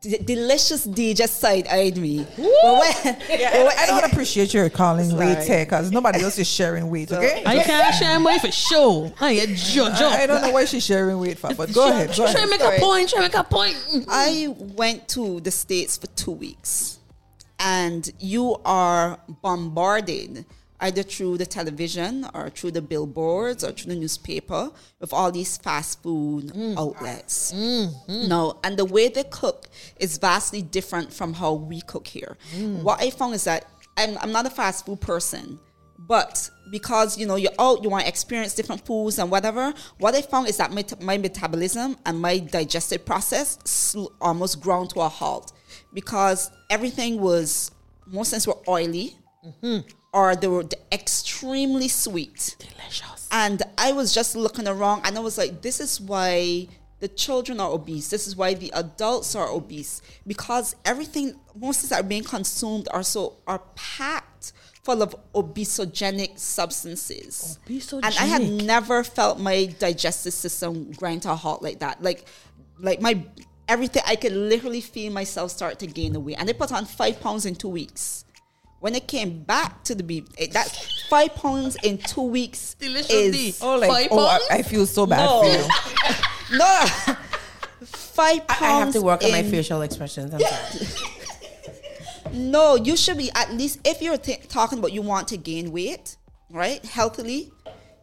de- delicious D just side eyed me. But when- Yeah, but when- I, I don't appreciate your calling Sorry. weight here because nobody else is sharing weight, okay? I can't share my for sure. I ain't judge. I, I don't know why she's sharing weight for, but go ahead. Go Try to make Sorry. a point. Try to make a point. I went to the States for two weeks, and you are bombarded either through the television or through the billboards or through the newspaper with all these fast food mm. outlets. Mm-hmm. No, and the way they cook is vastly different from how we cook here. Mm. What I found is that I'm, I'm not a fast food person. But because you know you're out, you want to experience different foods and whatever. What I found is that my, my metabolism and my digestive process sl- almost ground to a halt because everything was most things were oily. Mm-hmm. Or they were extremely sweet. Delicious. And I was just looking around and I was like, this is why the children are obese. This is why the adults are obese. Because everything, most things that are being consumed are so are packed full of obesogenic substances. And I had never felt my digestive system grind to a halt like that. Like like my everything I could literally feel myself start to gain the weight. And I put on five pounds in two weeks. When I came back to the beef, eh, it, that five pounds in two weeks Delicious is Oh, like, Five oh, I, pounds? I feel so bad No. for you. no five pounds. I have to work on my facial expressions. I'm sorry. No, you should be at least if you're t- talking about you want to gain weight, right? Healthily,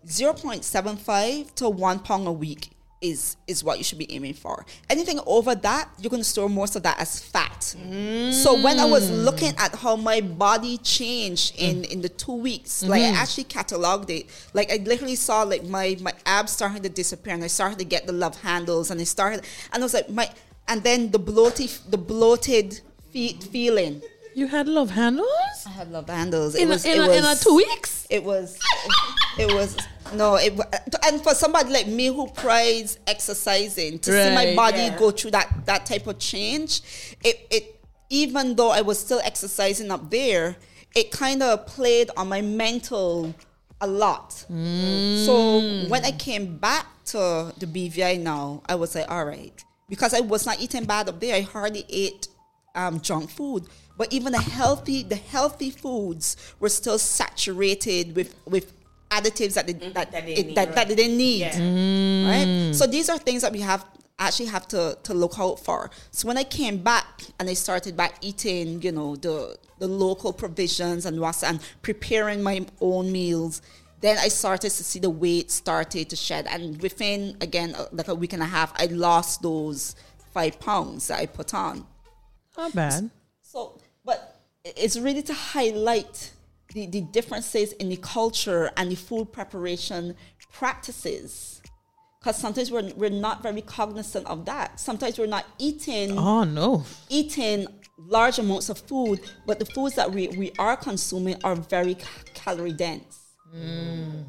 zero point seven five to one pound a week is is what you should be aiming for. Anything over that, you're to store most of that as fat. So when I was looking at how my body changed in in the two weeks, like I mm-hmm. actually cataloged it. Like I literally saw like my my abs starting to disappear, and I started to get the love handles, and I started, and I was like my, and then the bloated the bloated feet feeling. You had love handles? I had love handles. In, it a, in, it a, was, in a two weeks? It was, it was no. It and for somebody like me who prides exercising to see my body yeah. go through that that type of change, it it even though I was still exercising up there, it kind of played on my mental a lot. So when I came back to the BVI now, I was like, all right, because I was not eating bad up there. I hardly ate um, junk food, but even the healthy the healthy foods were still saturated with with additives that they, that, that they it- need, that, that they didn't need. Yeah. Right. So these are things that we have actually have to to look out for. So when I came back and I started back eating, you know, the the local provisions and was and preparing my own meals. Then I started to see the weight started to shed, and within again uh, like a week and a half, I lost those five pounds that I put on. Not bad. So, but it's really to highlight the, the differences in the culture and the food preparation practices. Because sometimes we're, we're not very cognizant of that. Sometimes we're not eating Oh, no. eating large amounts of food, but the foods that we, we are consuming are very calorie dense. Mm.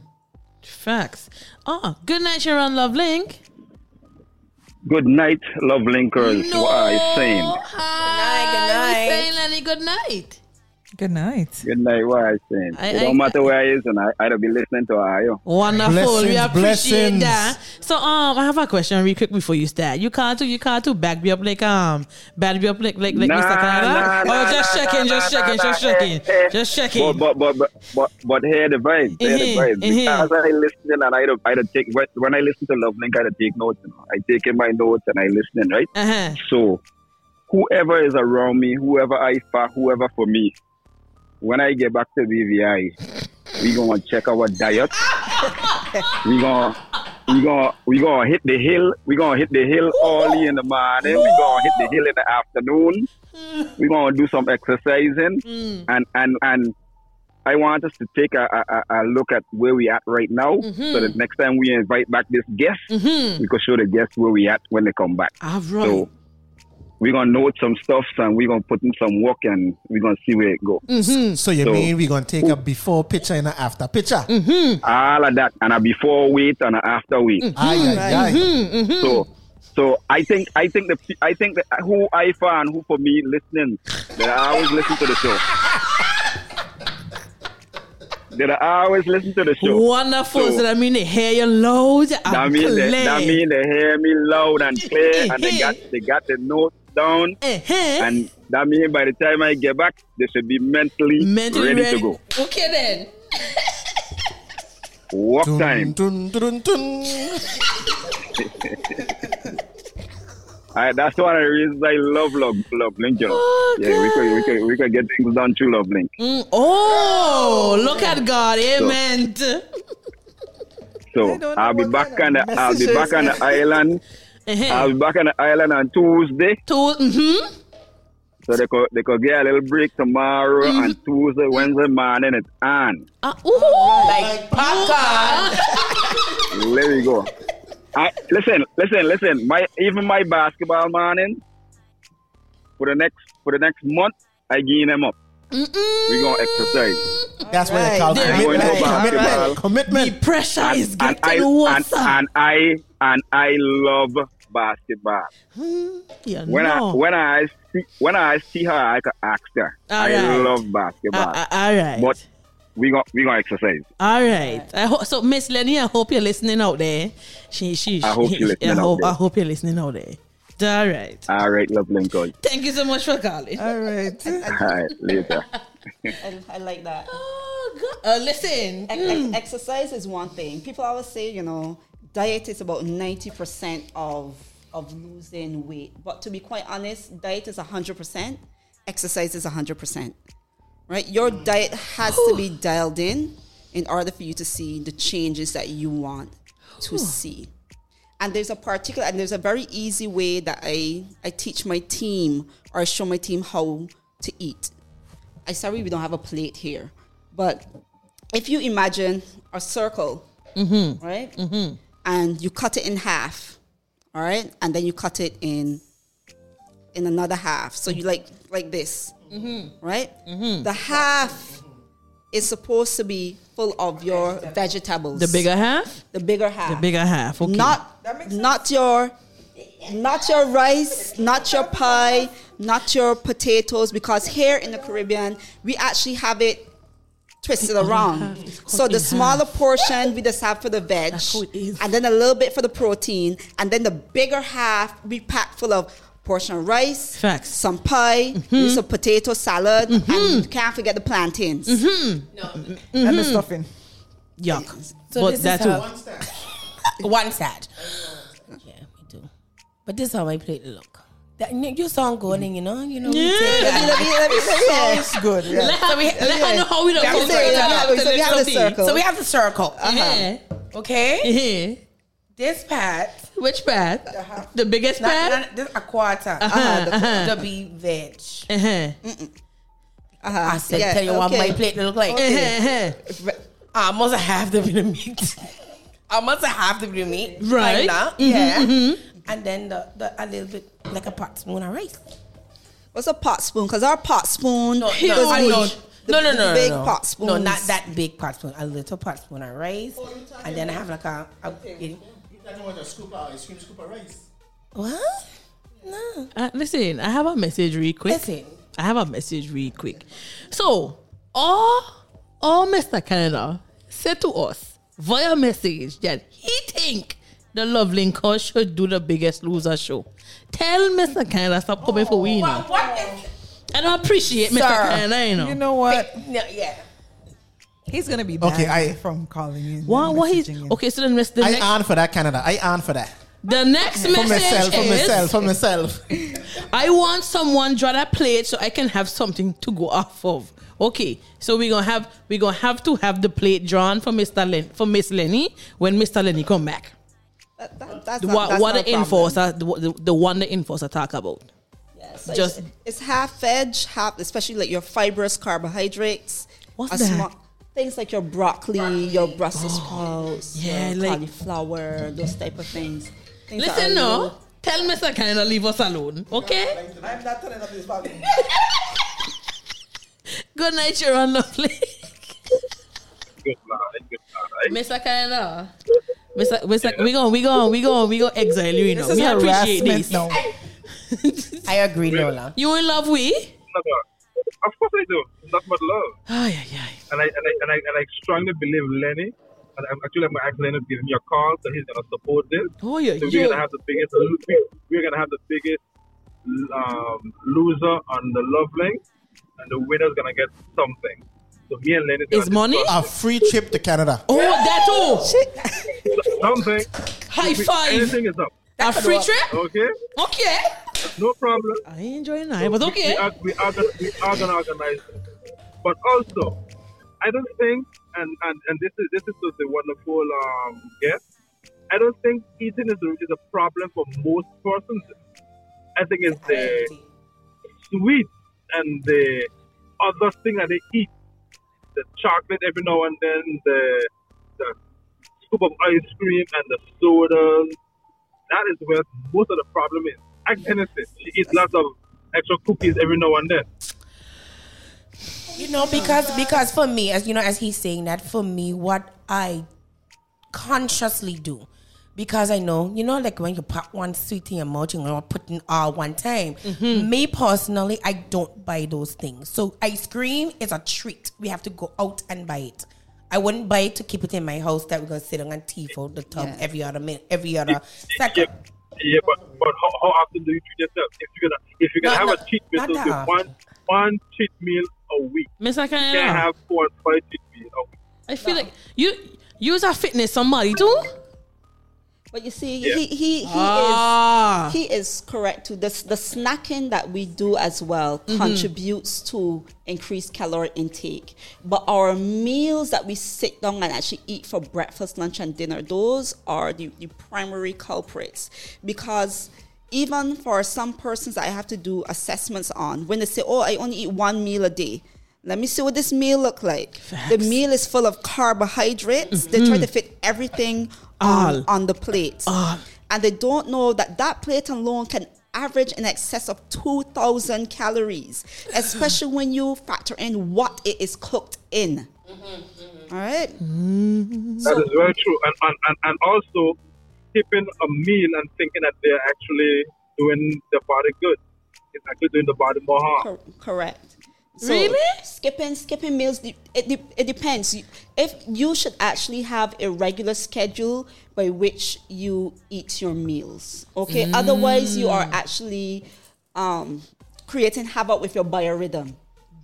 Facts. Oh, good night, Sharon Lovelink. Good night, love linkers. What are saying? Hi. Good night, good night. saying Lenny, good night. Good night. Good night, what are you saying? I- it I- don't matter where I is, and I, I'd be listening to her. Yo. Wonderful. we appreciate blessings. that. So um I have a question real quick before you start. You can't do you can't do back me up like um back me up like like, like Nah, Mr. Canada? nah, oh nah, just nah, checking, nah, just nah, checking, nah, just nah, checking. Just checking. But, but, but, but, but, but hear the vibe. Hear the Mhm, vibe. mhm. Because I listen and I don't, I don't take, when, when I listen to LoveLink, I don't take notes. You know. I take in my notes and I listen, right? Uh-huh. So, whoever is around me, whoever I for, whoever for me, when I get back to BVI, we gonna check our diet. we gonna we gonna we gonna hit the hill. We gonna hit the hill early in the morning. We gonna hit the hill in the afternoon. We gonna do some exercising mm. and and and. I want us to take a, a, a- look at where we at right now, mm-hmm. so that next time we invite back this guest, mm-hmm. we can show the guests where we at when they come back. All right. So we're gonna note some stuff and we're gonna put in some work and we're gonna see where it go. Mm-hmm. So you So- mean we're gonna take a before picture and an after picture? Mm-hmm. All of that and a before wait and a after wait. Mm-hmm. Aye, aye, aye. So so I think I think the I think that who I found who for me listening that I always listen to the show. That I always listen to the show. Wonderful. So, So- that mean they hear you loud and That mean they, clear. that mean they hear me loud and clear and they got they got the notes down uh-huh. and that means by the time I get back they should be mentally, mentally ready, to go. Okay then. Work Dun, time. dun, dun, dun. I, that's one of the reasons I love Love, love Link. You know. Oh, yeah, we could, we, could, we could get things done through LoveLink. Mm, oh, look at God. Amen. So don't I'll be back on the I'll be back on the island. Uh-huh. I'll be back on the island on Tuesday. To, mm-hmm. So they could they could get a little break tomorrow Mm-hmm. and Tuesday, Wednesday morning it's on. Uh, ooh. Like popcorn. There we go. I, listen, listen, listen. My even my basketball morning for the next for the next month, I gain them up. We're gonna exercise. That's what they Right. call There we commitment. go. Commitment. Basketball. The pressure And, is and getting I and, worse. and I and I love basketball. yeah, When I when I see when I see her, I can ask her. All I right. love basketball. Uh, uh, all right. But we gonna we gonna exercise. All right. I ho- so Miss Lenny, I hope you're listening out there. She, she, I hope you're listening I out hope, there. I hope you're listening out there. All right. All right, love Lincoln. Thank you so much for calling. All right. All right, later. I, I like that. Oh, God. Uh, listen. Ex- ex- exercise is one thing. People always say, you know, diet is about 90% of of losing weight. But to be quite honest, diet is 100%, exercise is 100%. Right? Your diet has to be dialed in in order for you to see the changes that you want to see. And there's a particular and there's a very easy way that I I teach my team or I show my team how to eat. I sorry we don't have a plate here, but if you imagine a circle, mm-hmm. right, mm-hmm. And you cut it in half, all right, and then you cut it in in another half, so you like like this, mm-hmm. right? Mm-hmm. The half is supposed to be full of your vegetables. The bigger half? the bigger half, The bigger half. Okay. not not your not your rice, not your pie, not your potatoes, because here in the Caribbean we actually have it twisted around. So the in smaller portion we just have for the veg, That's how it is. and then a little bit for the protein, and then the bigger half we pack full of portion of rice, Facts. some pie, Mm-hmm. some potato salad, and you can't forget the plantains. Mm-hmm. And the stuffing. Yuck. So but this that is too. how, one sad. Yeah, me too. But this is how my plate look. That, you sound good, and you know, you know. Yeah. take that. Let me, let me say it. Sounds good. Yeah. Let her, let her know how we don't Yeah, come so we have- the so we have the circle. So we have the circle. Yeah. Okay, Yeah. this part, Which part? The biggest not, part? not, this a quarter. Uh-huh, uh-huh. The be veg. Uh-huh. Uh-huh. I said, Yeah, tell you what my plate look like. Uh-huh. I must have to the meat. I must have to be the meat. Right. Like that. Yeah. And then the, the a little bit like a pot spoon of rice. What's a pot spoon? Because our pot spoon No, is no, I The- no, no, no, no, big no. pot spoons. No, not that big pot spoon. A little pot spoon of rice, and then I have like a, a rice what? No, Uh, listen, I have a message real quick. listen. I have a message real quick. So, all, all Mr. Canada said to us via message that he think the Love Lincoln oh, should do the biggest loser show. Tell Mr. Canada stop coming for we now. What? what is, I don't appreciate Mr. Sir, Canada, you know. You know what? no, yeah. He's gonna be Okay, I- from calling in. what, and what he's, in. okay, so then the I next, earn for that, Canada. I earn for that. the next For message myself, for myself, for myself. I want someone draw that plate so I can have something to go off of. Okay, so we're gonna have we're gonna have to have the plate drawn for Mr. Len for Miss Lenny when Mr. Lenny come back. That- that- that's The, not, what that's what no the problem. enforcer the, the, the one the enforcer talk about. Yeah, so just- it's, it's half veg, half especially like your fibrous carbohydrates. What's a that? things like your broccoli, your Brussels oh, sprouts, Yeah, your like- cauliflower, those type of things. Things Listen, no, low- tell Mr. Canada leave us alone, okay? I'm not turning up this volume. Good night, Sharon Lovely. Good night. Good night. Mr. Canada. Mr. Mr. We gon' We're going. we gon' we gon' exile you, you know. This is Me appreciate harassment this. now. I agree, Lola. You in love we? No, no. Of course I do. Nothing but love. Ay, ay, ay. And I, and I, and I, and I strongly believe Lenny, and I'm actually, I'm going to Lenny to give me a call, so he's going to support this. Oh yeah, So we're yeah. gonna have the biggest. We're gonna have the biggest um, loser on the LoveLink, and the winner's gonna get something. So me and Lenny Is money? A free trip to Canada. Oh, that too. something. High five. Anything is up. A free trip? Okay, Okay. no problem. I ain't enjoying that, but We okay. are, we are gonna we are gonna organize it. But also, I don't think, and, and, and this is this is just a wonderful um, guest. I don't think eating is a, is a problem for most persons. I think it's the sweet and the other thing that they eat, the chocolate every now and then, the the scoop of ice cream and the sodas. That is where most of the problem is. Ask HenneCee. She eats lots of extra cookies every now and then. You know, because because for me, as you know, as he's saying that, for me, what I consciously do, because I know, you know, like when you pop one sweet in your mouth, you're not putting all one time. Mm-hmm. Me personally, I don't buy those things. So ice cream is a treat. We have to go out and buy it. I wouldn't buy it to keep it in my house that we're gonna sit on and teeth for the tub Yeah. every other minute, every other Yeah, second. yeah, but but how, how often do you treat yourself? If you're gonna if you're gonna Not- have not- a cheat meal, not so that one one cheat meal a week. Miss You can't have four and five cheat meals a week. I feel like you use a fitness somebody too. But you see, Yeah. he he he Ah. is he is correct too. This the snacking that we do as well contributes to increased calorie intake. But our meals that we sit down and actually eat for breakfast, lunch, and dinner, those are the, the primary culprits. Because even for some persons that I have to do assessments on, when they say, "Oh, I only eat one meal a day," let me see what this meal look like. The meal is full of carbohydrates. They try to mm-hmm. fit everything on, All. on the plate. And they don't know that that plate alone can average in excess of 2,000 calories, especially when you factor in what it is cooked in. Mm-hmm. All right? Mm-hmm. That is very true. And, and, and, and also keeping a meal and thinking that they're actually doing the body good. It's actually doing the body more harm. Cor- correct. So Really? Skipping skipping meals. de- It, de- it depends. If you should actually have a regular schedule by which you eat your meals. Okay. Otherwise, you are actually um, creating havoc with your biorhythm.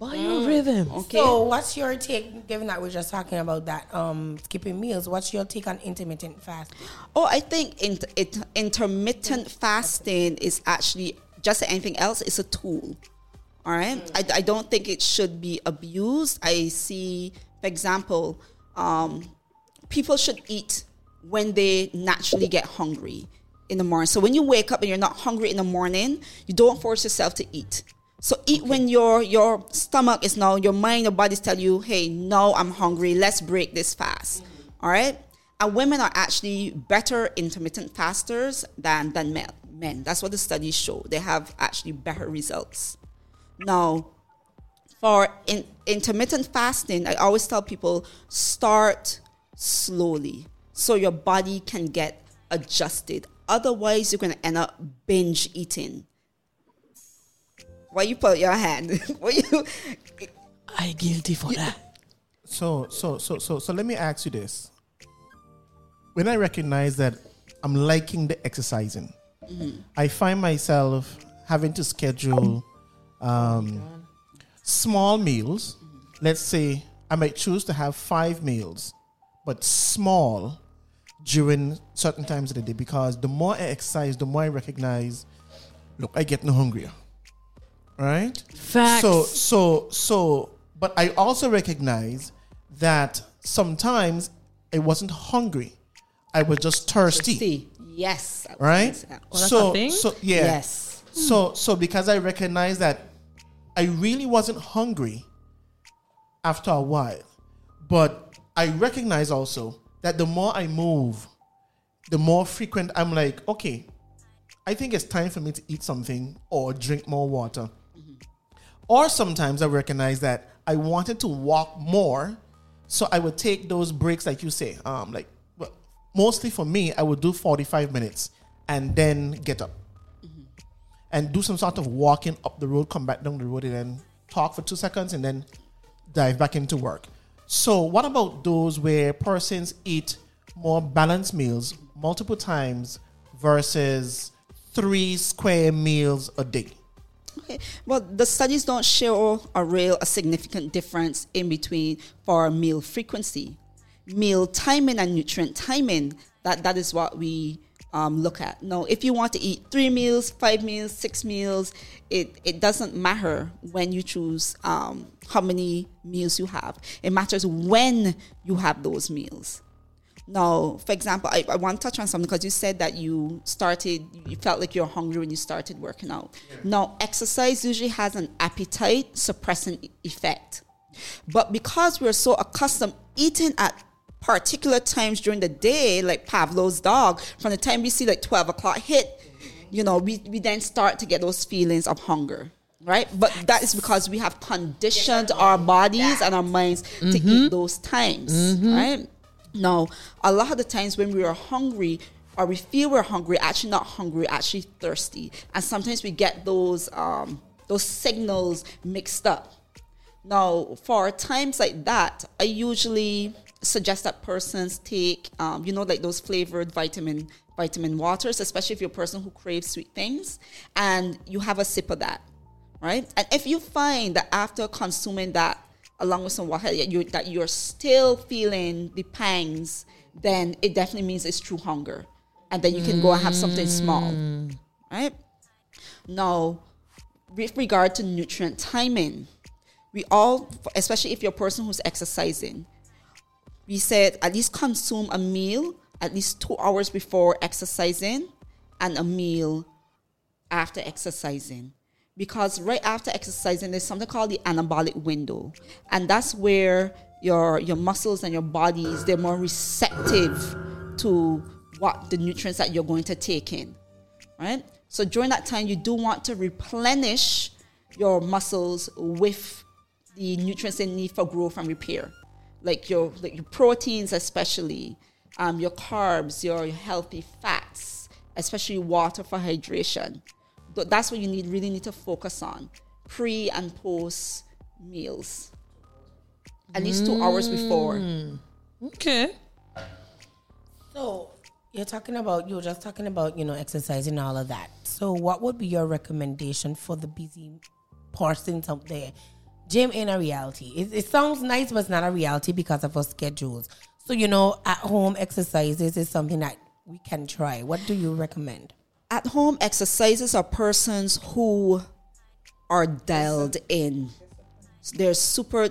Biorhythm. Okay. So, what's your take? Given that we're just talking about that, um, skipping meals. What's your take on intermittent fasting? Oh, I think inter- it, intermittent fasting is actually just like anything else. It's a tool. All right. I, I don't think it should be abused. I see, for example, um, people should eat when they naturally get hungry in the morning. So when you wake up and you're not hungry in the morning, you don't force yourself to eat. So eat when your your stomach is now your mind, your bodies tell you, hey, no, I'm hungry. Let's break this fast. All right. And women are actually better intermittent fasters than than men. Men. That's what the studies show. They have actually better results. Now, for in, intermittent fasting, I always tell people start slowly so your body can get adjusted. Otherwise, you're going to end up binge eating. Why you put your hand? Why you? I guilty for that. So, so, so, so, so let me ask you this. When I recognize that I'm liking the exercising, mm-hmm. I find myself having to schedule um, small meals. Let's say I might choose to have five meals, but small during certain times of the day because the more I exercise, the more I recognize, look, I get no hungrier. Right? Facts. So so so but I also recognize that sometimes I wasn't hungry. I was just thirsty. See, yes. Right? gonna say that. Oh, that's so so yeah. Yes. So so because I recognize that I really wasn't hungry after a while. But I recognize also that the more I move, the more frequent I'm like, okay, I think it's time for me to eat something or drink more water. Or sometimes I recognize that I wanted to walk more, so I would take those breaks, like you say. Um, like well, mostly for me, I would do 45 minutes and then get up and do some sort of walking up the road, come back down the road, and then talk for two seconds and then dive back into work. So, what about those where persons eat more balanced meals multiple times versus three square meals a day? Okay. Well, the studies don't show a real, a significant difference in between for meal frequency, meal timing, and nutrient timing. That that is what we um, look at. Now, if you want to eat three meals, five meals, six meals, it it doesn't matter when you choose um, how many meals you have. It matters when you have those meals. Now, for example, I, I want to touch on something because you said that you started, you felt like you're hungry when you started working out. Now, exercise usually has an appetite suppressing effect. But because we're so accustomed eating at particular times during the day, like Pavlov's dog, from the time we see like 12 o'clock hit, you know, we, we then start to get those feelings of hunger. right? But that is because we have conditioned our bodies and our minds to eat those times, right? Now, a lot of the times when we are hungry or we feel we're hungry, actually not hungry, actually thirsty, and sometimes we get those um, those signals mixed up. Now, for times like that, I usually suggest that persons take, um, you know, like those flavored vitamin vitamin waters, especially if you're a person who craves sweet things, and you have a sip of that, right? And if you find that after consuming that, along with some water, you that you're still feeling the pangs, then it definitely means it's true hunger, and then you can go and have something small, right? Now, with regard to nutrient timing, we all, especially if you're a person who's exercising, we said at least consume a meal at least two hours before exercising and a meal after exercising. Because right after exercising, there's something called the anabolic window. And that's where your your muscles and your bodies they're more receptive to what the nutrients that you're going to take in. Right? So during that time you do want to replenish your muscles with the nutrients they need for growth and repair. Like your like your proteins especially, um, your carbs, your healthy fats, especially water for hydration. Th- That's what you need really need to focus on pre and post meals. At least two hours before. Okay. So you're talking about you're just talking about you know exercising and all of that. So what would be your recommendation for the busy persons out there? Gym ain't a reality. It, it sounds nice, but it's not a reality because of our schedules. So you know, at home exercises is something that we can try. What do you recommend? At home exercises are persons who are dialed in. They're super.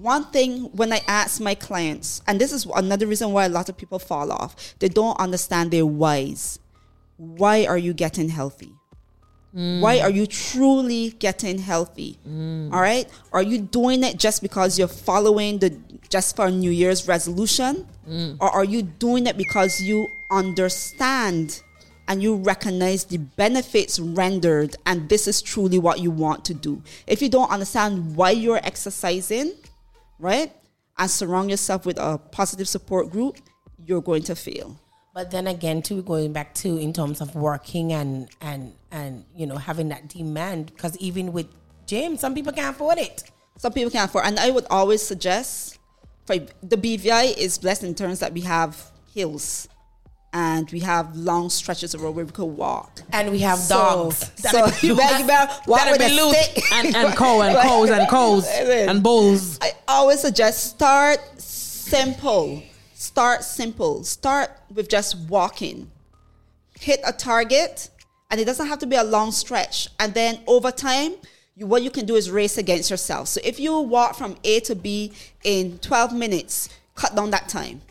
One thing when I ask my clients, and this is another reason why a lot of people fall off, they don't understand their whys. Why are you getting healthy? Why are you truly getting healthy? Mm. All right? Are you doing it just because you're following the just for New Year's resolution? Mm. Or are you doing it because you understand and you recognize the benefits rendered and this is truly what you want to do? If you don't understand why you're exercising, right? And surround yourself with a positive support group, you're going to fail. But then again, too, going back to in terms of working and and and you know having that demand, because even with gym, some people can't afford it. Some people can't afford, and I would always suggest for the BVI is blessed in terms that we have hills and we have long stretches of road where we could walk. And we have So, dogs. so you better, you better walk That'd with be a loose. stick. And, and cow and cows and cows and bulls. I always suggest start simple. Start simple. Start with just walking. Hit a target, and it doesn't have to be a long stretch. And then over time, you, what you can do is race against yourself. So if you walk from A to B in 12 minutes, cut down that time.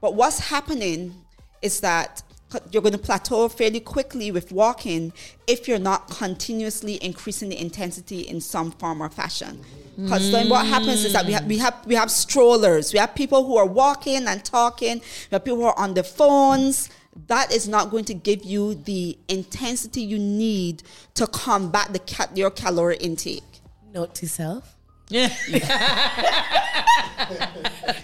But what's happening is that you're going to plateau fairly quickly with walking if you're not continuously increasing the intensity in some form or fashion. Because then what happens is that we have, we have we have strollers, we have people who are walking and talking, we have people who are on their phones. That is not going to give you the intensity you need to combat the ca- your calorie intake. Note to self. Yeah.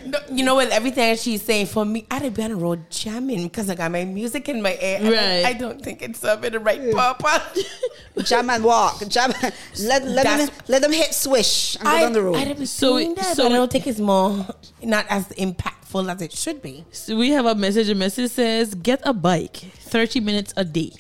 No, you know, with everything she's saying, for me, I'd be on the road jamming because I got my music in my ear. and I- Right. I, don't think it's serving the right purpose. Jam and walk, jam. Let let them let them hit swish and go I, down the road. I'd be So- doing that, so- but I don't think it's more, not as impactful as it should be. So we have a message. A message says, "Get a bike, thirty minutes a day."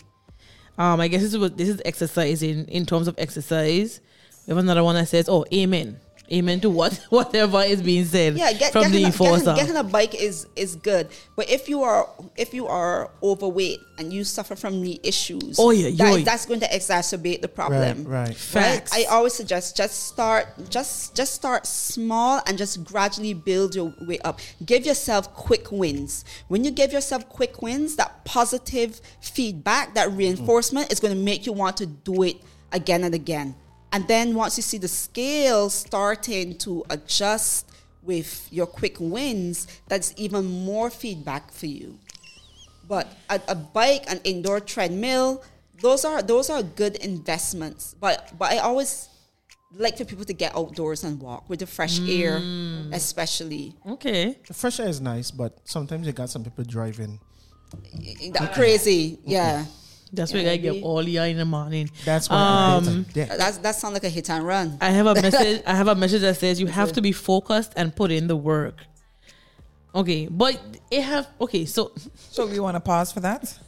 Um, I guess this is what this is exercising in terms of exercise. We have another one that says, "Oh, amen, amen to what whatever is being said yeah, get, from the getting, a, getting, getting a bike is is good, but if you are if you are overweight and you suffer from knee issues, Oh, yeah, that- yeah. that's going to exacerbate the problem. Right, right. Facts. I always suggest just start just just start small and just gradually build your way up. Give yourself quick wins. When you give yourself quick wins, that positive feedback, that reinforcement is going to make you want to do it again and again. And then once you see the scale starting to adjust with your quick wins, that's even more feedback for you. But a, a bike, an indoor treadmill, those are those are good investments. But but I always like for people to get outdoors and walk with the fresh air, mm. especially. Okay. The fresh air is nice, but sometimes you got some people driving. That crazy, yeah. That's why I get all the in the morning. That's why I Um, a deck. That's that sounds like a hit and run. I have a message. I have a message that says you have to be focused and put in the work. Okay, but it have okay. So So we want to pause for that.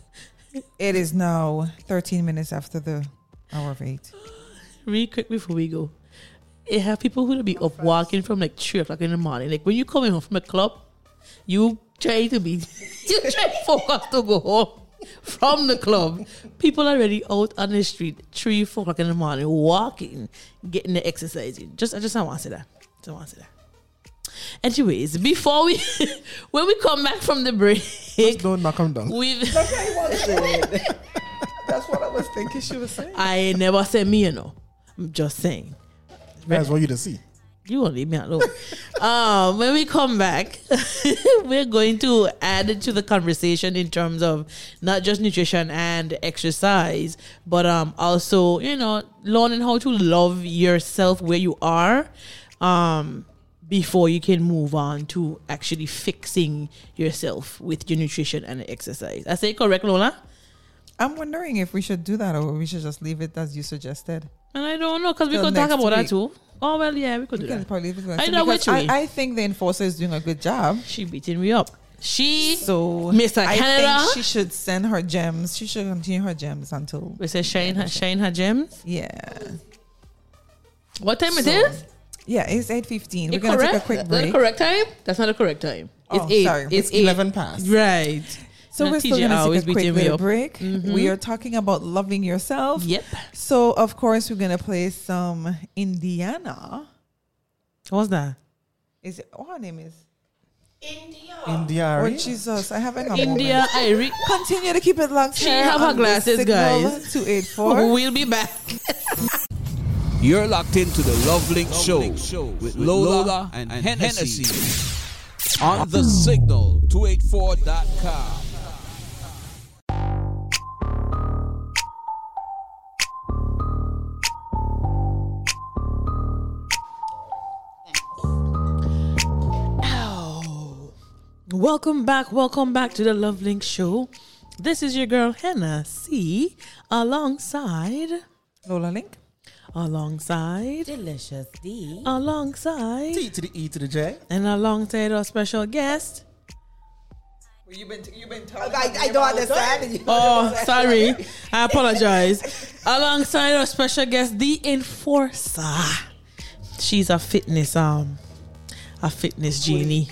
It is now 13 minutes after the hour of eight. really quick before we go, it have people who will be up walking from like three o'clock in the morning. Like when you coming home from a club, you try to be you try to focus to go home from the club. People are already out on the street three, four o'clock in the morning, walking, getting the exercising. Just I just I want to say that. Don't want to say that. Anyways, before we when we come back from the break, Don't knock them down. we've That's what I was thinking she was saying. I never said me, you know. I'm just saying. That's what you to see. You won't leave me alone. um, when we come back, we're going to add to the conversation in terms of not just nutrition and exercise, but um, also you know learning how to love yourself where you are, um, before you can move on to actually fixing yourself with your nutrition and exercise. I say correct, Lola. I'm wondering if we should do that or we should just leave it as you suggested. And I don't know because we could talk about that too. Oh well, yeah, we could We do that. probably leave it I know which way. I, I think the enforcer is doing a good job. She beating me up. She So Mr. I Canada? think she should send her gems. She should continue her gems until we say shine her shine her gems. yeah. What time is it So, is? Yeah, it's eight fifteen. We're It gonna correct? take a quick That's the break. correct time? That's not the correct time. It's Oh, eight. sorry. It's, It's eight. 11 past. Right. So Now, we're still TJ gonna always take a quick beating little up. break. Mhm. We are talking about loving yourself. Yep. So of course we're gonna play some Indiana. What's that? Is it? What her name is? India. India. Oh Jesus! I haven't. a India moment. Irie. Continue to keep it locked. She have her glasses, guys. Two eight four. We'll be back. You're locked into the Love Link Show with Lola and HenneCee on the signal 284.com. Welcome back. Welcome back to the Love Link Show. This is your girl HenneCee alongside Lola Link. alongside Delicious D. alongside T to the E to the J. and alongside our special guest. You've been you've been I, I don't understand. Oh, sorry. I apologize. Alongside our special guest, the enforcer. She's a fitness um a fitness genie.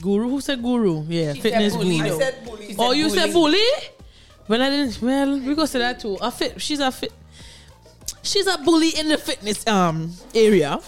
Guru? Who said guru? Yeah, fitness bully, guru. I said bully. oh, you said bully? Well, I didn't. Well, we go say that too. A fit. She's a fit. She's a bully in the fitness um area,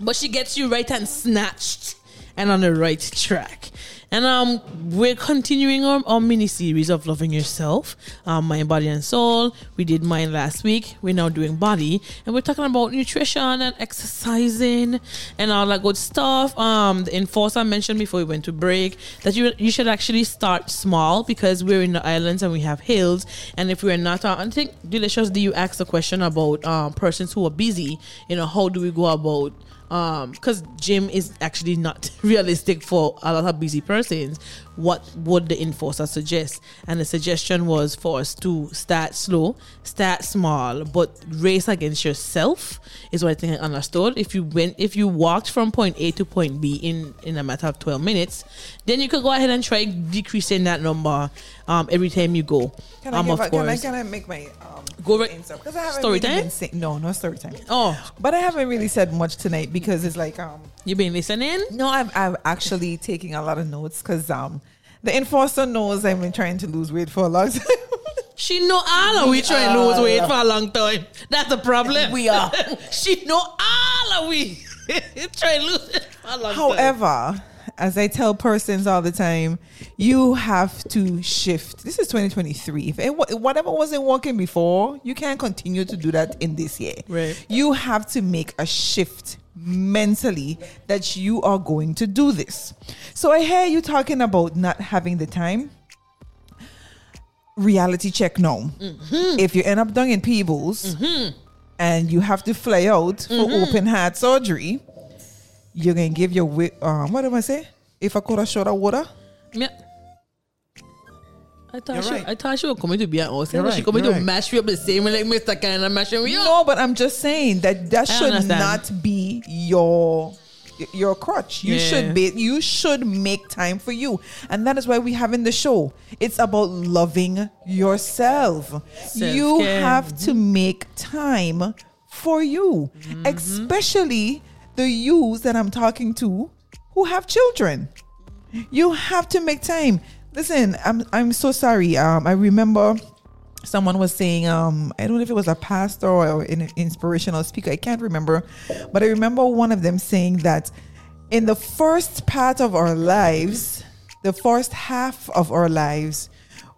but she gets you right and snatched and on the right track. And um, we're continuing our, our mini series of loving yourself, um, mind, body, and soul. We did mine last week. We're now doing body, and we're talking about nutrition and exercising and all that good stuff. Um, the enforcer mentioned before we went to break that you you should actually start small because we're in the islands and we have hills. And if we're not, uh, I think delicious. Do you ask the question about um, persons who are busy? You know, how do we go about um because gym is actually not realistic for a lot of busy persons what would the enforcer suggest and the suggestion was for us to start slow start small but race against yourself is what i think i understood. If you went if you walked from point a to point b in in a matter of 12 minutes then you could go ahead and try decreasing that number um every time you go. Can I, um give of a, can I can I make my um Go right- because I haven't story really time? been saying no no story time. oh. But I haven't really said much tonight because it's like um you been listening no I'm I'm actually taking a lot of notes because um the enforcer knows I've been trying to lose weight for a long time. She know all of we trying to lose weight for a long time. That's the problem. We are. she know all of we trying to lose it for a long time. However, as I tell persons all the time, you have to shift. This is 2023. If it, whatever wasn't working before, you can't continue to do that in this year. Right. You have to make a shift mentally that you are going to do this. So I hear you talking about not having the time. reality check now. Mm-hmm. If you end up down in Peebles mm-hmm. and you have to fly out for mm-hmm. open heart surgery, you're gonna give your um what am I say? If I could have short of water, Yeah. I thought she, right. I thought she was coming to be an awesome. You're She coming to right. mash you up the same way like Mr. Canada mashing me up. no, but I'm just saying that that I should understand. not be your your crutch. You Yeah. should be you should make time for you. And that is why we have in the show. It's about loving yourself. You Self-care. have to make time for you. Mm-hmm. Especially the yous that I'm talking to who have children. You have to make time. Listen, I'm I'm so sorry. Um, I remember someone was saying, um, I don't know if it was a pastor or an inspirational speaker. I can't remember, but I remember one of them saying that in the first part of our lives, the first half of our lives,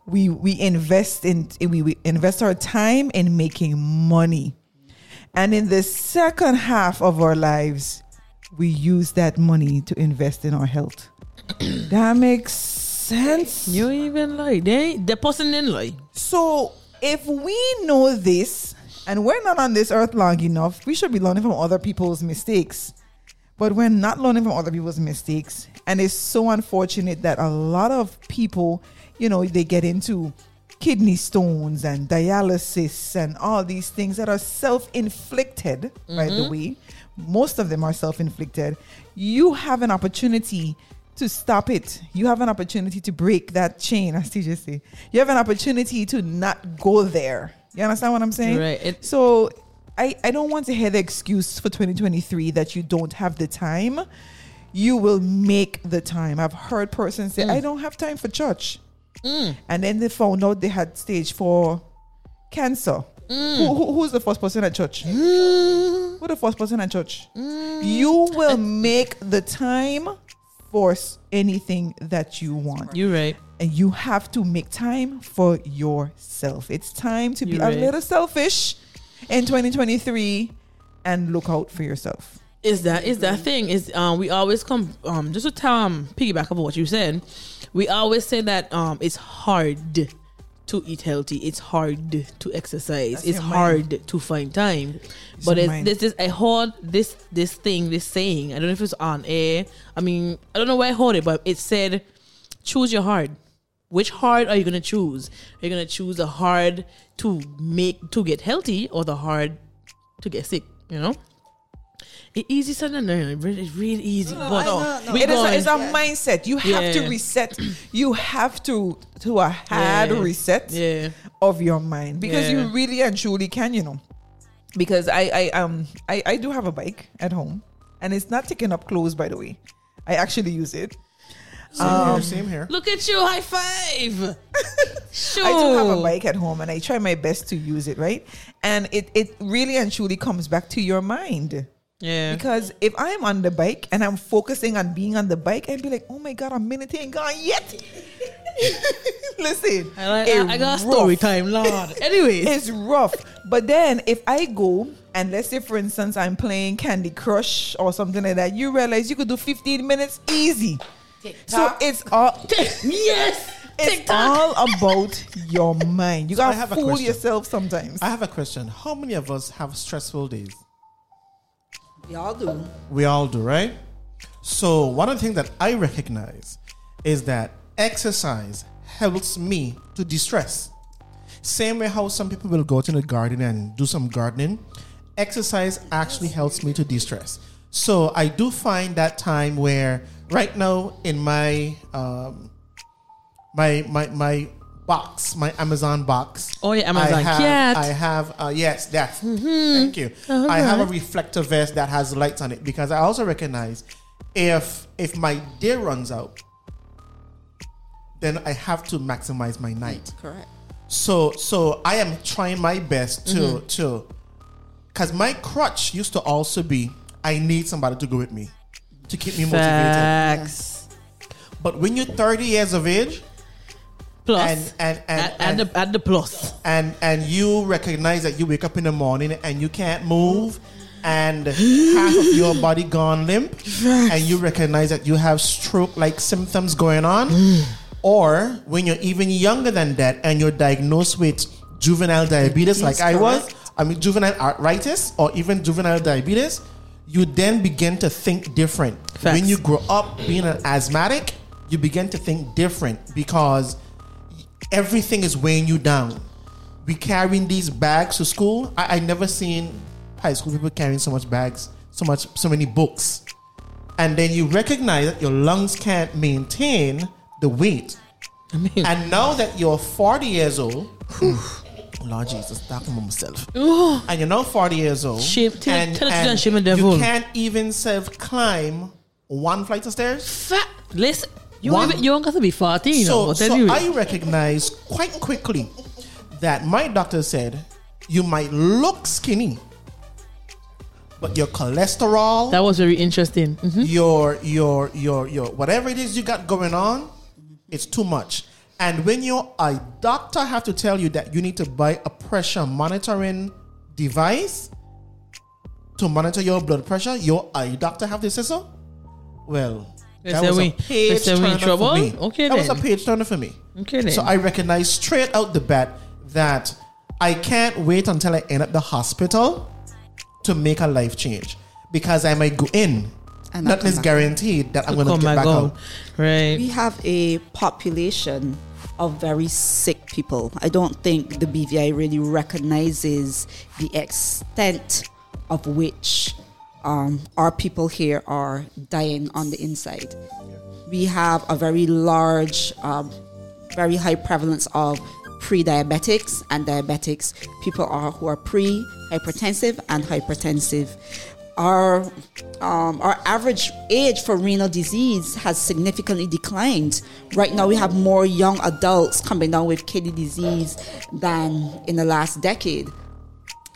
we we invest in we, we invest our time in making money, and in the second half of our lives, we use that money to invest in our health. that makes sense. You even lie. They the person didn't lie. So if we know this and we're not on this earth long enough, we should be learning from other people's mistakes. But we're not learning from other people's mistakes. And it's so unfortunate that a lot of people, you know, they get into kidney stones and dialysis and all these things that are self inflicted, by the mm-hmm. way. Most of them are self inflicted. You have an opportunity to stop it. You have an opportunity to break that chain, as TJ say. You have an opportunity to not go there. You understand what I'm saying? Right. It- so I, I don't want to hear the excuse for 2023 that you don't have the time. You will make the time. I've heard persons say, I mm. don't have time for church. Mm. And then they found out they had stage four cancer. Mm. Who, who- who's the first person at church? Who the first person at church? You will make the time for s- anything that you want. You're right. and you have to make time for yourself. It's time to be You're a right. little selfish in 2023 and look out for yourself. is that is that thing is um we always come um just to tell um piggyback of what you said we always say that um it's hard to eat healthy it's hard to exercise. That's it's hard to find time. But it's, mind. this is I heard this this thing this saying I don't know if it's on air. I mean I don't know where I heard it but it said choose your hard which hard are you gonna choose? Are you gonna choose the hard to make to get healthy or the hard to get sick? You know it easy said than done. It's really, it's really easy. but we It is a, it's a mindset. You have to reset. You have to to a hard Yeah. reset Yeah. of your mind because you really and truly can. You know, because I I um I I do have a bike at home and it's not taking up clothes. By the way, I actually use it. Same Um, here. Same here. Look at you, high five. sure. I do have a bike at home and I try my best to use it, right? And it, it really and truly comes back to your mind. Yeah. Because if I'm on the bike and I'm focusing on being on the bike I'd be like, oh my God, a minute ain't gone yet. Listen, I, I, I got rough. story time, Lord. Anyways, It's rough. But then if I go and let's say, for instance, I'm playing Candy Crush or something like that, you realize you could do 15 minutes easy. So it's all yes. it's TikTok. all about your mind. You So gotta have a fool question. yourself sometimes. I have a question. How many of us have stressful days? We all do. We all do, right? So, one of the things that I recognize is that exercise helps me to distress. Same way how some people will go to the garden and do some gardening, exercise actually helps me to distress. So, I do find that time where right now in my um, my my my box, my Amazon box. Oh, yeah, Amazon I have, cat. I have uh, yes, that. Mm-hmm. Thank you. Uh-huh. I have a reflector vest that has lights on it because I also recognize if if my day runs out, then I have to maximize my night. Mm, correct. So so I am trying my best to mm-hmm. to because my crutch used to also be I need somebody to go with me to keep me motivated. Facts. But when you're 30 years of age Plus. and and and, add, and, the, add the plus. and and you recognize that you wake up in the morning and you can't move and half of your body gone limp and you recognize that you have stroke like symptoms going on mm. Or when you're even younger than that and you're diagnosed with juvenile diabetes, like I was, I mean, juvenile arthritis or even juvenile diabetes, you then begin to think different. Facts. When you grow up being an asthmatic, you begin to think different because everything is weighing you down. We carrying these bags to school. I, I never seen high school people carrying so much bags, so much, so many books, and then you recognize that your lungs can't maintain the weight. I mean, And now that you're 40 years old, Lord Jesus, talking about myself. And you're now 40 years old. Shame- tell- and, tell and shame the devil. You can't even self climb one flight of stairs. fat. Listen, you One- even, you don't got to be forty, you so know. So anyway, I recognize quite quickly that my doctor said you might look skinny, but your cholesterol, that was very interesting. Mhm. your your your your whatever it is you got going on, it's too much. And when your a doctor have to tell you that you need to buy a pressure monitoring device to monitor your blood pressure, your eye doctor have to say so. Well, They that say was we- a page they say in turner trouble? for me. Okay that was a then. page turner for me. Okay then. So I recognize straight out the bat that I can't wait until I end up the hospital to make a life change because I might go in. And Nothing is guaranteed that I'm going to Come get back back out. out. Right. We have a population of very sick people. I don't think the BVI really recognizes the extent of which um, our people here are dying on the inside. We have a very large, um, very high prevalence of pre-diabetics and diabetics. People are who are pre-hypertensive and hypertensive. Our um, our average age for renal disease has significantly declined. Right now, we have more young adults coming down with kidney disease than in the last decade.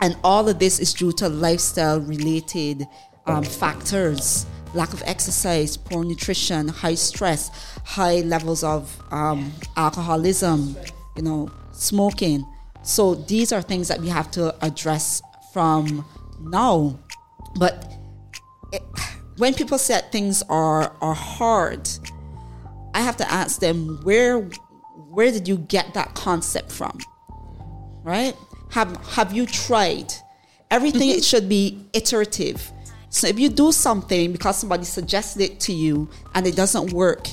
And all of this is due to lifestyle related um, factors lack of exercise, poor nutrition, high stress, high levels of um, alcoholism, you know, smoking. So these are things that we have to address from now. But it, when people say things are, are hard, I have to ask them where where did you get that concept from? right? Have have you tried? Everything it should be iterative. So if you do something because somebody suggested it to you and it doesn't work,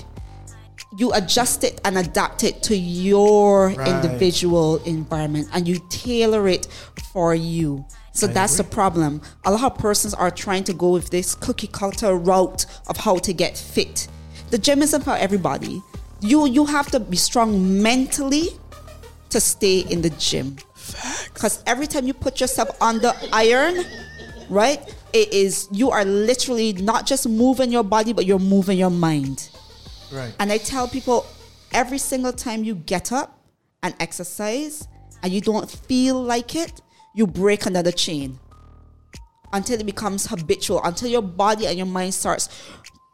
you adjust it and adapt it to your Right. individual environment and you tailor it for you. So that's the problem. A lot of persons are trying to go with this cookie cutter route of how to get fit. The gym isn't for everybody. You you have to be strong mentally to stay in the gym. Because every time you put yourself on the iron, right, it is you are literally not just moving your body, but you're moving your mind. Right. And I tell people every single time you get up and exercise and you don't feel like it, you break another chain until it becomes habitual, until your body and your mind starts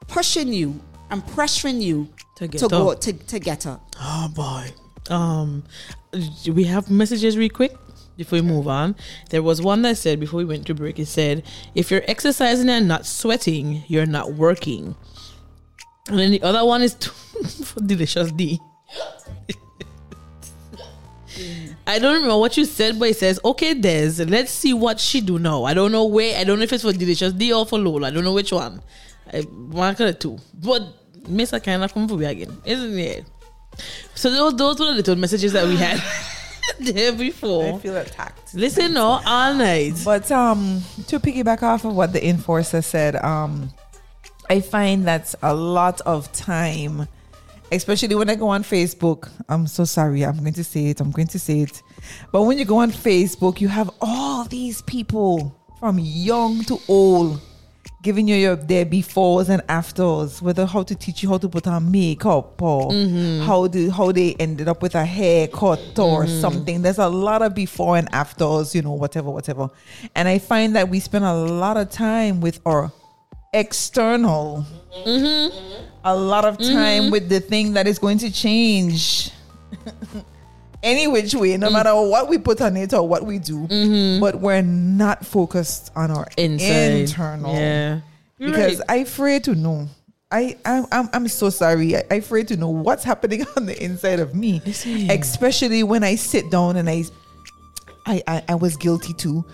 pushing you and pressuring you To get go up. to, to get up. Oh boy. Um, we have messages real quick before we move on. There was one that said before we went to break. It said, "If you're exercising and not sweating, you're not working." And then the other one is for delicious D. I don't remember what you said, but it says, "Okay, Des, let's see what she do now." I don't know where. I don't know if it's for delicious D or for Lola. I don't know which one. I mark it two, but Mister kind of come for me again, isn't it? So those, those were the little messages that we had there before. I feel attacked. Listen, no, all night. But um, to piggyback off of what the enforcer said, um, I find that a lot of time, especially when I go on Facebook. I'm so sorry. I'm going to say it. I'm going to say it. But when you go on Facebook, you have all these people from young to old giving you your their befores and afters, whether how to teach you how to put on makeup or mm-hmm. how do how they ended up with a haircut or mm-hmm. something. There's a lot of before and afters, you know, whatever, whatever. And I find that we spend a lot of time with our external, mm-hmm. a lot of time with the thing that is going to change. Any which way, no matter what we put on it or what we do, but we're not focused on our Inside. internal Yeah. Because right. I afraid to know. I, I I'm, I'm so sorry. I, afraid to know what's happening on the inside of me, Listen. especially when I sit down and I, I, I, I was guilty too.